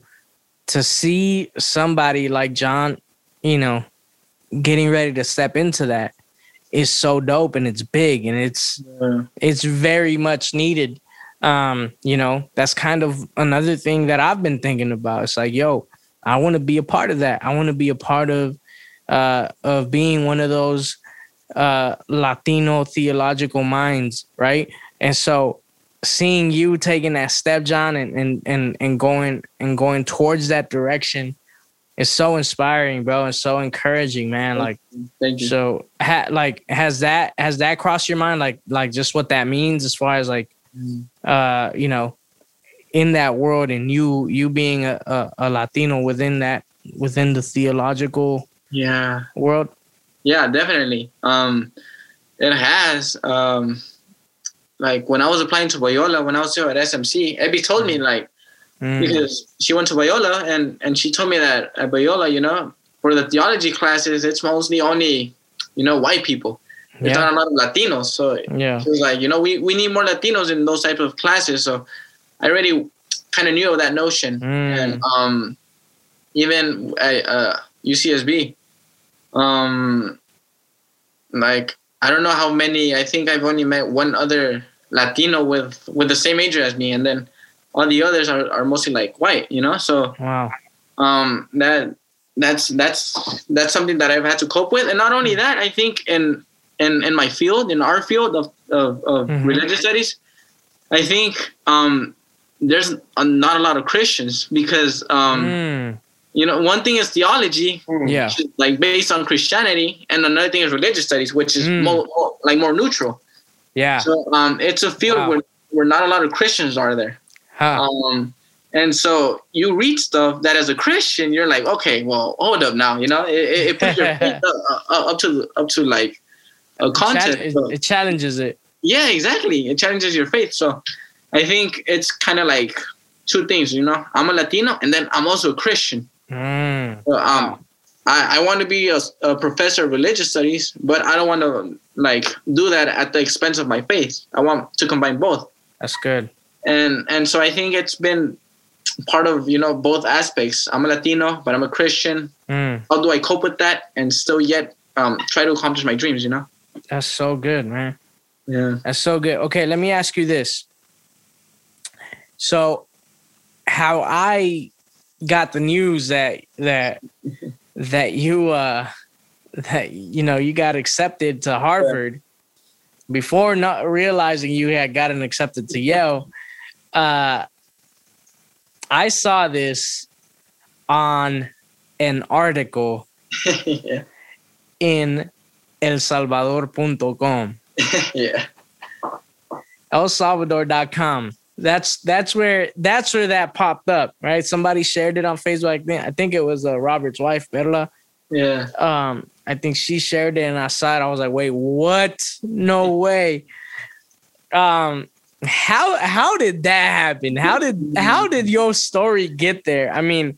to see somebody like john you know getting ready to step into that is so dope and it's big and it's yeah. it's very much needed. Um, you know, that's kind of another thing that I've been thinking about. It's like, yo, I want to be a part of that. I want to be a part of uh of being one of those uh Latino theological minds, right? And so seeing you taking that step, John, and and and, and going and going towards that direction is so inspiring, bro, and so encouraging, man. Like, thank you. So, ha, like, has that has that crossed your mind? Like, like just what that means as far as like, mm. uh, you know, in that world, and you you being a, a, a Latino within that within the theological yeah world. Yeah, definitely. Um, it has. Um, like when I was applying to Biola, when I was here at SMC, Abby told me like mm. because she went to Biola and and she told me that at Biola, you know, for the theology classes, it's mostly only you know white people. There's yeah. not a lot of Latinos. So yeah, she was like, you know, we we need more Latinos in those type of classes. So I already kind of knew of that notion, mm. and um, even at uh, UCSB, um, like I don't know how many. I think I've only met one other Latino with with the same age as me, and then all the others are, are mostly like white, you know. So wow, um, that that's that's that's something that I've had to cope with, and not only that, I think in in in my field, in our field of of, of mm-hmm. religious studies, I think um, there's a, not a lot of Christians because um, mm. You know one thing is theology, yeah, like based on Christianity, and another thing is religious studies, which is mm. more, more, like more neutral. Yeah. So um, it's a field wow. where where not a lot of Christians are there. Huh. Um, and so you read stuff that as a Christian, you're like, okay, well, hold up now, you know, it, it, puts your feet up, up, to up to like a content. It, it, challenges it. Yeah, exactly. It challenges your faith. So I think it's kind of like two things, you know. I'm a Latino, and then I'm also a Christian. Mm. So, um, I, I want to be a, a, professor of religious studies, but I don't want to like do that at the expense of my faith. I want to combine both. That's good. And and so I think it's been part of you know both aspects. I'm a Latino, but I'm a Christian. Mm. How do I cope with that and still yet um, try to accomplish my dreams? You know. That's so good, man. Yeah. That's so good. Okay, let me ask you this. So, how I got the news that that that you uh that you know you got accepted to Harvard yeah. before not realizing you had gotten accepted to Yale. Uh, I saw this on an article yeah. in elsalvador.com. yeah. elsalvador.com. That's that's where that's where that popped up, right? Somebody shared it on Facebook. I think it was uh, Robert's wife, Perla. Yeah. Um, I think she shared it, and I saw it. I was like, "Wait, what? No way!" Um, how how did that happen? How did how did your story get there? I mean,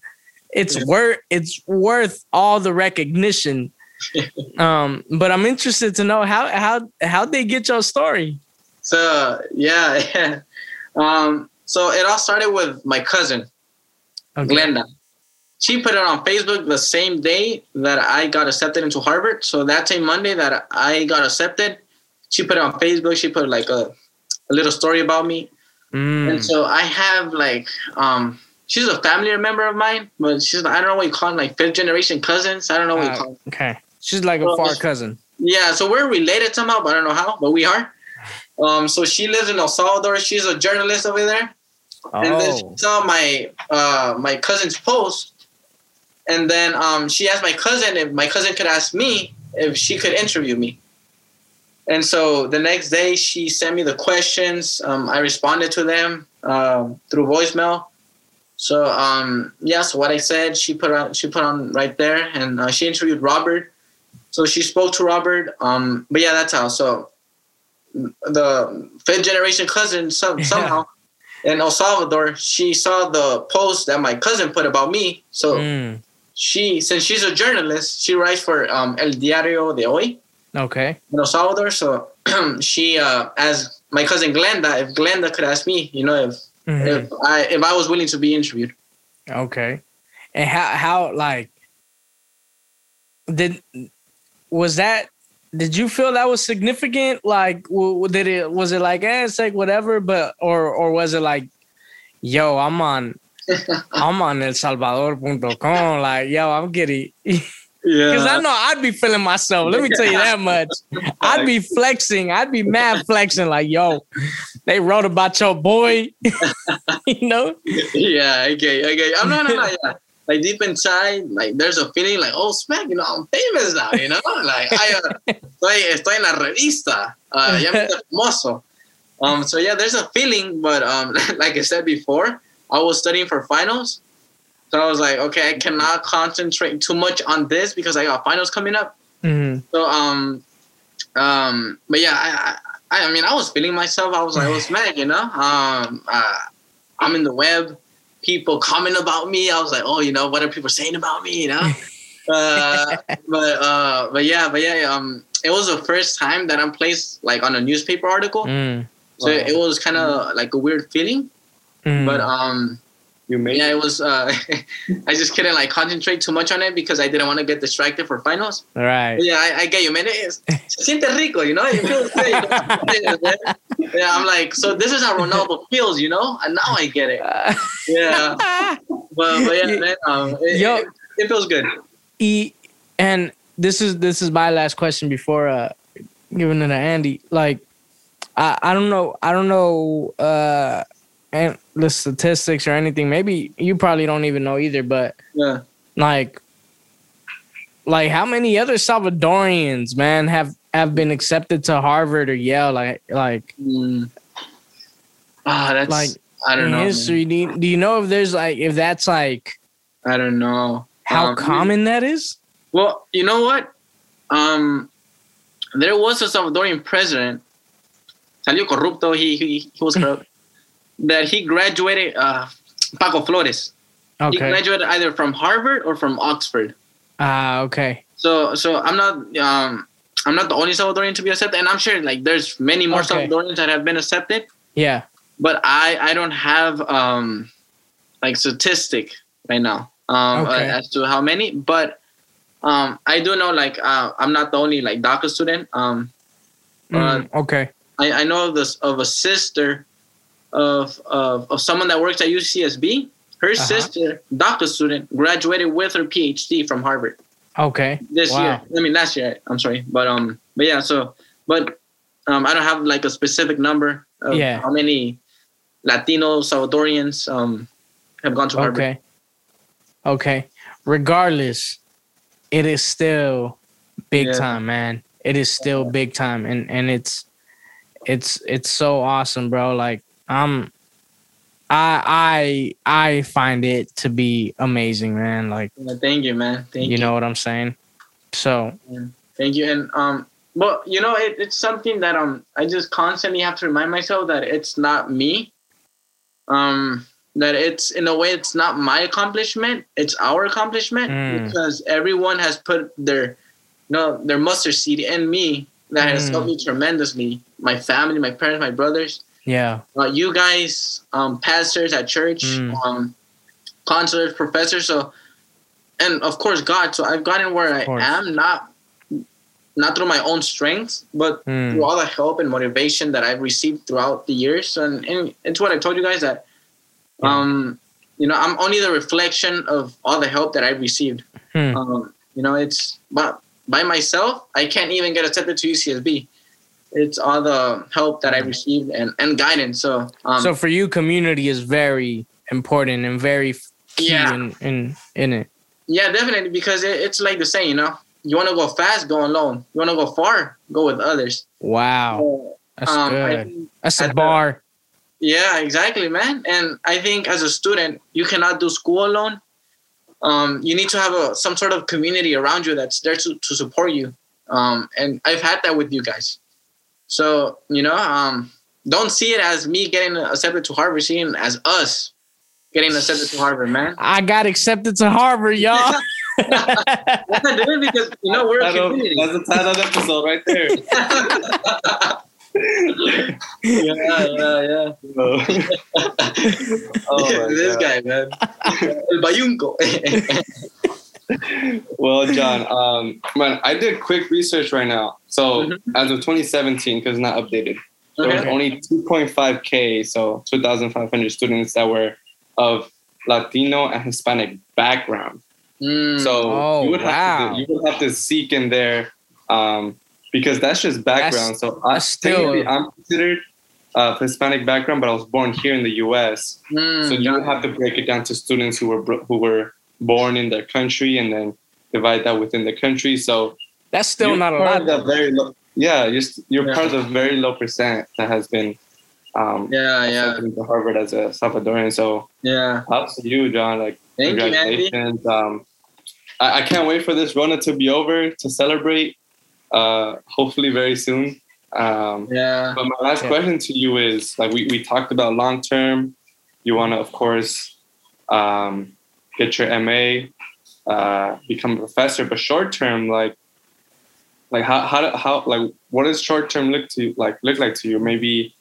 it's worth it's worth all the recognition. um, but I'm interested to know how how how they get your story. So yeah, yeah. Um, so it all started with my cousin, okay. Glenda. She put it on Facebook the same day that I got accepted into Harvard. So that same Monday that I got accepted, she put it on Facebook. She put like a, a little story about me. Mm. And so I have like um she's a family member of mine, but she's I don't know what you call them, like fifth generation cousins. I don't know what uh, you call them. Okay. She's like a far cousin. Yeah, so we're related somehow, but I don't know how, but we are. Um, so she lives in El Salvador. She's a journalist over there. Oh. And then she oh. saw my uh, my cousin's post, and then um, she asked my cousin if my cousin could ask me if she could interview me. And so the next day, she sent me the questions. Um, I responded to them um, through voicemail. So um, yeah, so what I said, she put on she put on right there, and uh, she interviewed Robert. So she spoke to Robert. Um, but yeah, that's how. So the fifth generation cousin some, somehow in El Salvador, she saw the post that my cousin put about me. So mm. she, since she's a journalist, she writes for um, El Diario de Hoy. Okay. In El Salvador. So she uh, asked my cousin Glenda if Glenda could ask me, you know, if mm-hmm. if I if I was willing to be interviewed. Okay. And how how like did was that did you feel that was significant? Like, did it was it like, eh, it's like whatever, but or or was it like, yo, I'm on, I'm on El Salvador.com, like, yo, I'm getting. Yeah. Because I know I'd be feeling myself. Let me tell you that much. I'd be flexing. I'd be mad flexing. Like, yo, they wrote about your boy. you know? Yeah, okay, okay. I'm not, not, yeah. Like deep inside, like there's a feeling like, oh, smack, you know, I'm famous now, you know, like I uh, estoy, estoy en la revista, uh, ya me famoso. Um, so yeah, there's a feeling, but um, like I said before, I was studying for finals, so I was like, okay, I cannot concentrate too much on this because I got finals coming up. Mm-hmm. So um, um, but yeah, I, I, I mean, I was feeling myself. I was like, I was mad, you know. Um, uh, I'm in the web people comment about me. I was like, oh, you know, what are people saying about me? You know. uh, but uh, but yeah, but yeah, um, it was the first time that I'm placed like on a newspaper article. Mm. So wow. it was kind of like a weird feeling. Mm. But um, you made yeah, it was. Uh, I just couldn't like concentrate too much on it because I didn't want to get distracted for finals. All right. But yeah, I, I, get you, man. It's, se siente rico, you know. It feels good. yeah, I'm like, so this is how Ronaldo feels, you know. And now I get it. Yeah. but, but yeah, man. Um, it, Yo, it, it feels good. E, and this is this is my last question before uh giving it to Andy. Like, I I don't know I don't know uh and the statistics or anything. Maybe you probably don't even know either, but yeah, like, like how many other Salvadorians, man, have have been accepted to Harvard or Yale? Like, like, mm. ah, that's like I don't know. History, do you, do you know if there's like if that's like I don't know how um, common that is? Well, you know what? Um, there was a Salvadorian president. Salió corrupto. He he, he was corrupt that he graduated uh, Paco Flores. Okay. He graduated either from Harvard or from Oxford. Ah, uh, okay. So so I'm not um I'm not the only Salvadorian to be accepted, and I'm sure like there's many more okay. Salvadorians that have been accepted. Yeah. But I I don't have um like statistic right now um okay. uh, as to how many, but um I do know like uh, I'm not the only like DACA student. Um. Mm, okay. I, I know of this of a sister of, of, of someone that works at UCSB. Her uh-huh. sister, doctor student, graduated with her PhD from Harvard. Okay. This wow. year, I mean last year. I'm sorry, but um, but yeah. So, but um, I don't have like a specific number of yeah. how many Latino Salvadorians um have gone to Harvard. Okay. Okay. Regardless, it is still big yeah. time, man. It is still big time, and and it's it's it's so awesome, bro. Like um I I I find it to be amazing, man. Like thank you, man. Thank you. You know what I'm saying? So thank you. And um well, you know, it, it's something that um I just constantly have to remind myself that it's not me. Um that it's in a way it's not my accomplishment, it's our accomplishment mm. because everyone has put their you know their mustard seed in me that mm. has helped me tremendously. My family, my parents, my brothers. Yeah. Uh, you guys, um, pastors at church, mm. um, counselors, professors. So, and of course, God. So I've gotten where I am, not not through my own strength, but mm. through all the help and motivation that I've received throughout the years. And, and it's what I told you guys that, um, you know, I'm only the reflection of all the help that I've received. Mm. Um, you know, it's but by myself, I can't even get accepted to UCSB it's all the help that I received and, and guidance. So um, so for you, community is very important and very key yeah. in, in in it. Yeah, definitely because it, it's like the saying, you know, you want to go fast, go alone. You want to go far, go with others. Wow, so, that's um, good. That's a bar. The, yeah, exactly, man. And I think as a student, you cannot do school alone. Um, you need to have a some sort of community around you that's there to, to support you. Um, and I've had that with you guys. So, you know, um, don't see it as me getting accepted to Harvard, see it as us getting accepted to Harvard, man. I got accepted to Harvard, y'all. because you know we're a community. That's the title of the episode right there. yeah, yeah, yeah. oh this God. guy, man. El Bayunco well, John, um, man, I did quick research right now. So mm-hmm. as of 2017, because it's not updated, there okay. was only 2.5k, so 2,500 students that were of Latino and Hispanic background. Mm. So oh, you would wow. have to you would have to seek in there um, because that's just background. That's, so I still I'm considered of Hispanic background, but I was born here in the U.S. Mm, so you would have to break it down to students who were who were born in their country and then divide that within the country. So that's still not a lot. That very low, yeah, you're you're yeah. part of the very low percent that has been. Um, yeah, yeah. To Harvard as a Salvadorian, so yeah, props to you, John. Like, Thank congratulations. You, um, I, I can't wait for this run to be over to celebrate. Uh, hopefully, very soon. Um, yeah. But my last yeah. question to you is like we, we talked about long term. You want to, of course, um, get your MA, uh, become a professor, but short term, like, like how how how like what does short term look to like look like to you? Maybe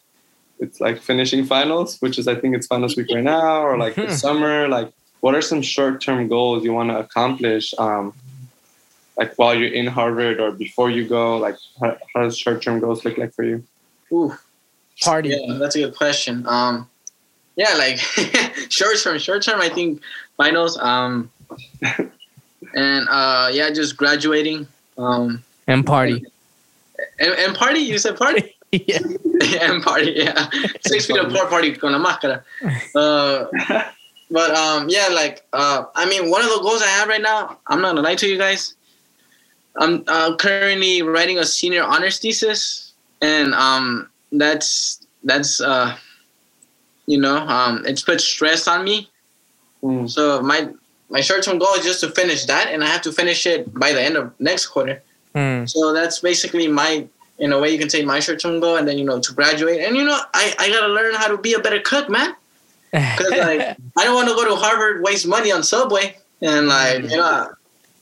it's like finishing finals, which is I think it's finals week right now, or like the summer. Like, what are some short term goals you want to accomplish? Um, like while you're in Harvard or before you go? Like, how, how does short term goals look like for you? Ooh, party. Yeah, that's a good question. Um, yeah, like short term, short term. I think finals. Um, and uh, yeah, just graduating. Um, and party. And, and party. You said party. yeah. and party. Yeah. Six feet apart party con la máscara. Uh, but um, yeah, like uh, I mean, one of the goals I have right now. I'm not gonna lie to you guys. I'm uh, currently writing a senior honors thesis, and um, that's that's uh, you know, um, it's put stress on me. Mm. So my my short term goal is just to finish that, and I have to finish it by the end of next quarter. Mm. So that's basically my, in a way, you can say my short term goal, and then you know to graduate, and you know I I gotta learn how to be a better cook, man. Because like I don't want to go to Harvard, waste money on Subway, and like mm. you know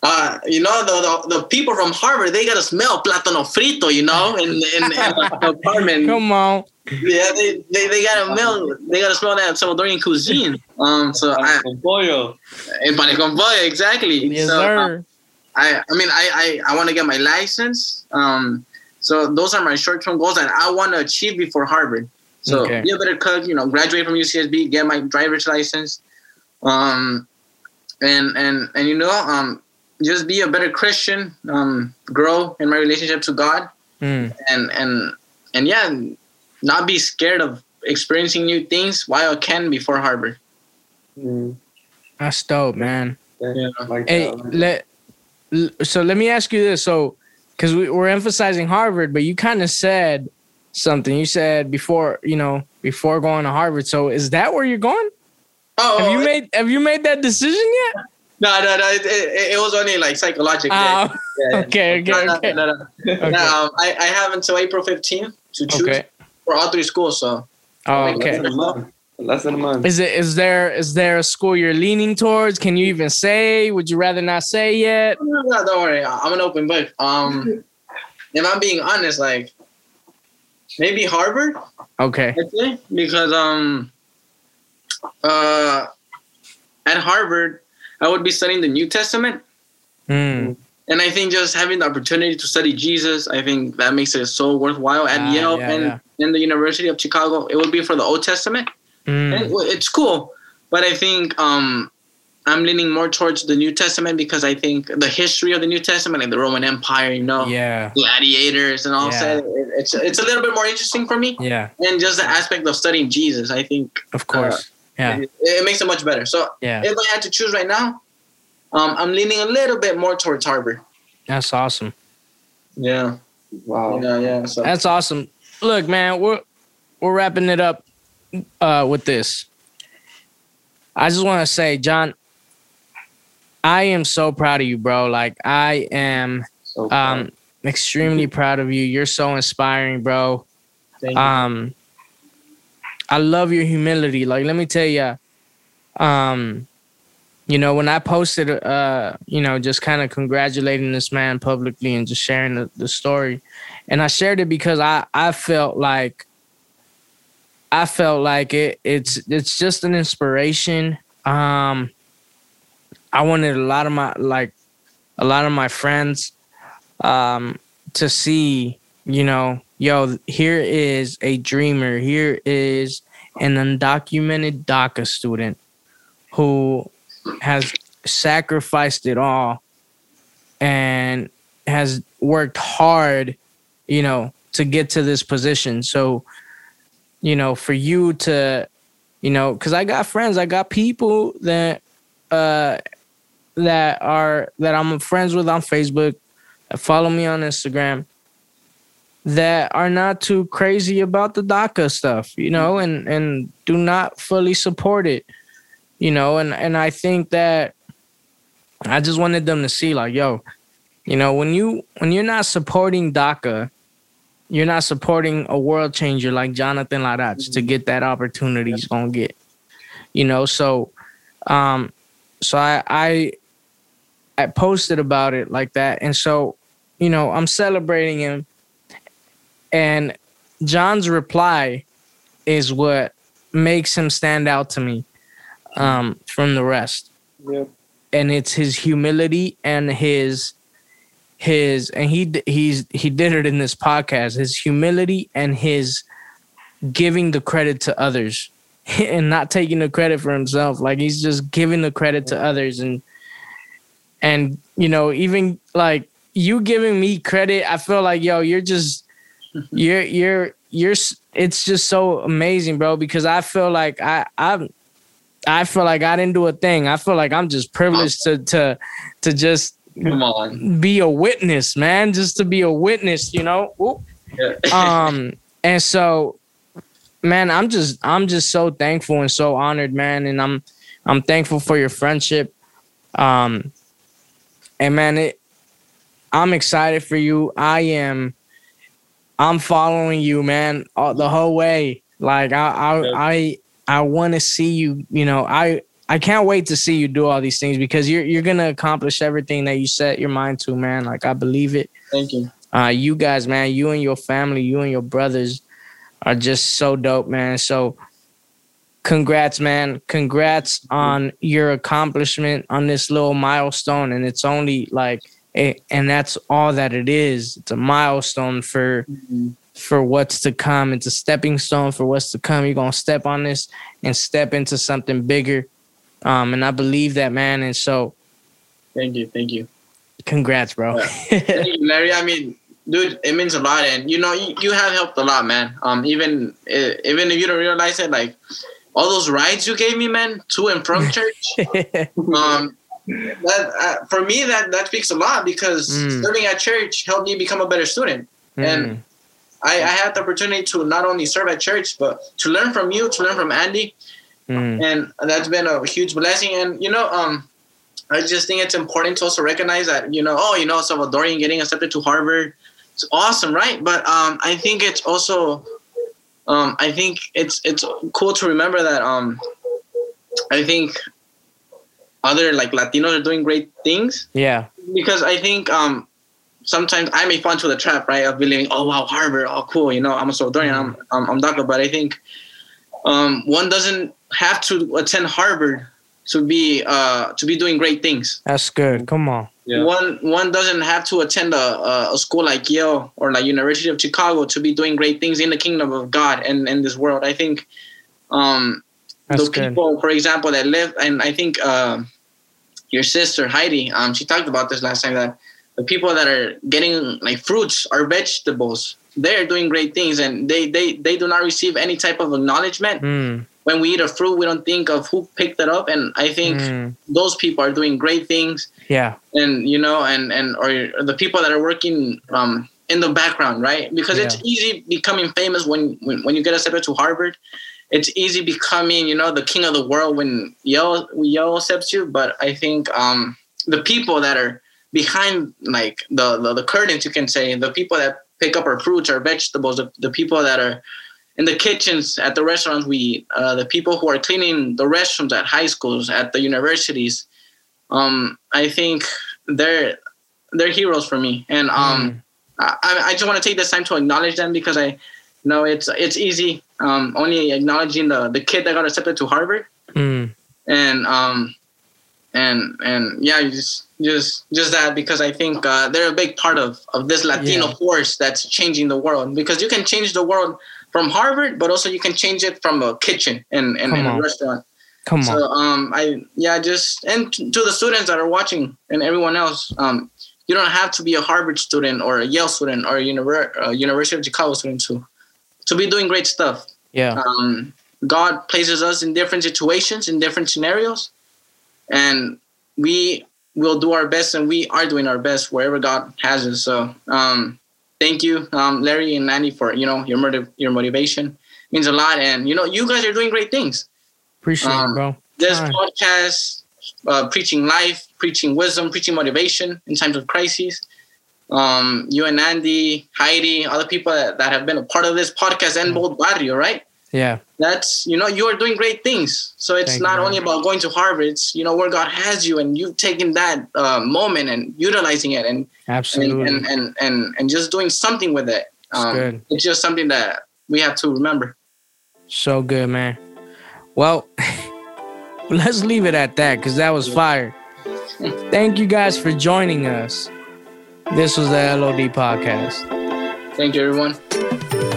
uh, you know, the, the, the people from Harvard, they gotta smell plátano frito, you know, in, in, in the apartment. Come on. Yeah, they, they, they gotta smell they gotta smell that Salvadorian cuisine. Um, so I, con pollo. And con pollo, exactly. Yes, so, sir. Um, I I mean I I, I want to get my license. Um, so those are my short term goals that I want to achieve before Harvard. So okay. be a better cook, you know, graduate from UCSB, get my driver's license, um, and and and you know, um, just be a better Christian, um, grow in my relationship to God, mm. and and and yeah, not be scared of experiencing new things while I can before Harvard. Mm. That's dope, man. Yeah. Hey, let so let me ask you this. So, because we, we're emphasizing Harvard, but you kind of said something. You said before, you know, before going to Harvard. So, is that where you're going? Oh, have you made have you made that decision yet? No, no, no. It, it, it was only like psychological. Uh, yeah, okay, okay, no, okay. No, no, no. okay. no um, I, I have until April 15th to choose okay. For all three schools. So. Oh, okay. Less than a month. Is it? Is there? Is there a school you're leaning towards? Can you even say? Would you rather not say yet? No, no, don't worry. I'm an open book. Um, if I'm being honest, like maybe Harvard. Okay. Because um, uh, at Harvard, I would be studying the New Testament. Mm. And I think just having the opportunity to study Jesus, I think that makes it so worthwhile. At ah, Yale yeah, and yeah. in the University of Chicago, it would be for the Old Testament. Mm. it's cool, but I think um, I'm leaning more towards the New Testament because I think the history of the New Testament, like the Roman Empire, you know, yeah, gladiators and all yeah. that, it's it's a little bit more interesting for me. Yeah, and just the aspect of studying Jesus, I think, of course, uh, yeah, it, it, makes it much better. So yeah. if I had to choose right now, um, I'm leaning a little bit more towards Harvard. That's awesome. Yeah. Wow. Yeah, yeah. So. That's awesome. Look, man, we're we're wrapping it up uh, with this. I just want to say, John, I am so proud of you, bro. Like I am so um extremely proud of you. You're so inspiring, bro. Um I love your humility. Like, let me tell you, um, you know, when I posted, uh, you know, just kind of congratulating this man publicly and just sharing the, the story, and I shared it because I I felt like I felt like it it's it's just an inspiration. Um, I wanted a lot of my like a lot of my friends um to see, you know, yo, here is a dreamer. Here is an undocumented DACA student who has sacrificed it all and has worked hard, you know, to get to this position. So, you know, for you to, you know, because I got friends, I got people that uh that are that I'm friends with on Facebook, follow me on Instagram, that are not too crazy about the DACA stuff, you know, and and do not fully support it, you know, and and I think that I just wanted them to see like, yo, you know, when you when you're not supporting DACA, you're not supporting a world changer like Jonathan Larach mm-hmm. to get that opportunity he's gonna get. You know, so um so I I I posted about it like that. And so, you know, I'm celebrating him and John's reply is what makes him stand out to me um, from the rest. Yep. And it's his humility and his his and he he's he did it in this podcast. His humility and his giving the credit to others and not taking the credit for himself. Like he's just giving the credit to others and and you know even like you giving me credit, I feel like yo, you're just you're you're you're it's just so amazing, bro, because I feel like I I I feel like I didn't do a thing. I feel like I'm just privileged to to to just come on be a witness, man, just to be a witness, you know. Yeah. um and so man, I'm just I'm just so thankful and so honored, man, and I'm I'm thankful for your friendship. Um and man, it I'm excited for you. I am I'm following you, man, all, the whole way. Like I, I, I, I want to see you. You know, I, I can't wait to see you do all these things because you're you're gonna accomplish everything that you set your mind to, man. Like I believe it. Thank you. Uh, you guys, man, you and your family, you and your brothers are just so dope, man. So congrats, man. Congrats on your accomplishment on this little milestone. And it's only like it, and that's all that it is. It's a milestone for mm-hmm. For what's to come. It's a stepping stone for what's to come. You're gonna step on this and step into something bigger. Um, and I believe that, man. And so, thank you, thank you. Congrats, bro. thank you, Larry. I mean, dude, it means a lot, and you know, you, you have helped a lot, man. Um, even uh, even if you don't realize it, like all those rides you gave me, man, to and from church. um, that uh, for me that that speaks a lot because mm. serving at church helped me become a better student mm. and I, I, had the opportunity to not only serve at church but to learn from you to learn from andy mm. and that's been a huge blessing and you know um i just think it's important to also recognize that you know oh you know salvadorian getting accepted to harvard it's awesome right but um i think it's also um i think it's it's cool to remember that um i think other like Latinos are doing great things. Yeah. Because I think um sometimes I may fall into the trap, right, of believing, oh wow, Harvard, oh cool, you know, I'm a Salvadorian, I'm I'm, I'm DACA, but I think um, one doesn't have to attend Harvard to be uh to be doing great things. That's good. Come on. Yeah. One one doesn't have to attend a, a school like Yale or like University of Chicago to be doing great things in the kingdom of God and in this world. I think um, the people, for example, that live, and I think uh, your sister Heidi, um, she talked about this last time that the people that are getting like fruits or vegetables, they're doing great things, and they they they do not receive any type of acknowledgement. Mm. When we eat a fruit, we don't think of who picked it up, and I think mm. those people are doing great things. Yeah, and you know, and and or the people that are working um, in the background, right? Because yeah. it's easy becoming famous when, when when you get accepted to Harvard it's easy becoming, you know, the king of the world when Yale Yale accepts you. But I think um, the people that are behind like the, the, the curtains, you can say, the people that pick up our fruits, our vegetables, the, the people that are in the kitchens at the restaurants we eat, uh, the people who are cleaning the restrooms at high schools, at the universities. Um, I think they're they're heroes for me, and um, mm. I, I just want to take this time to acknowledge them because I know it's it's easy um, only acknowledging the the kid that got accepted to Harvard, mm. and um, and and yeah, just just just that because I think uh, they're a big part of of this Latino yeah. force that's changing the world. Because you can change the world from Harvard, but also you can change it from a kitchen and and, a restaurant. Come on. So um, I yeah, just and to the students that are watching and everyone else, um, you don't have to be a Harvard student or a Yale student or a Univer- University of Chicago student to to be doing great stuff. Yeah. Um, God places us in different situations, in different scenarios, and we we'll do our best, and we are doing our best wherever God has us. So, um, thank you, um, Larry and Andy, for you know your motiv- your motivation it means a lot, and you know you guys are doing great things. Appreciate um, it, bro. This podcast, uh, preaching life, preaching wisdom, preaching motivation in times of crises. Um, you and Andy, Heidi, other people that, that have been a part of this podcast and Bold Barrio, right? Yeah. That's, you know, you are doing great things. So it's Thank not you, only about going to Harvard, it's, you know, where God has you and you've taken that uh, moment and utilizing it and, absolutely and, and, and, and, and just doing something with it. Um, good. It's just something that we have to remember. So good, man. Well, let's leave it at that because that was fire. Thank you guys for joining us. This was the LOD podcast. Thank you, everyone.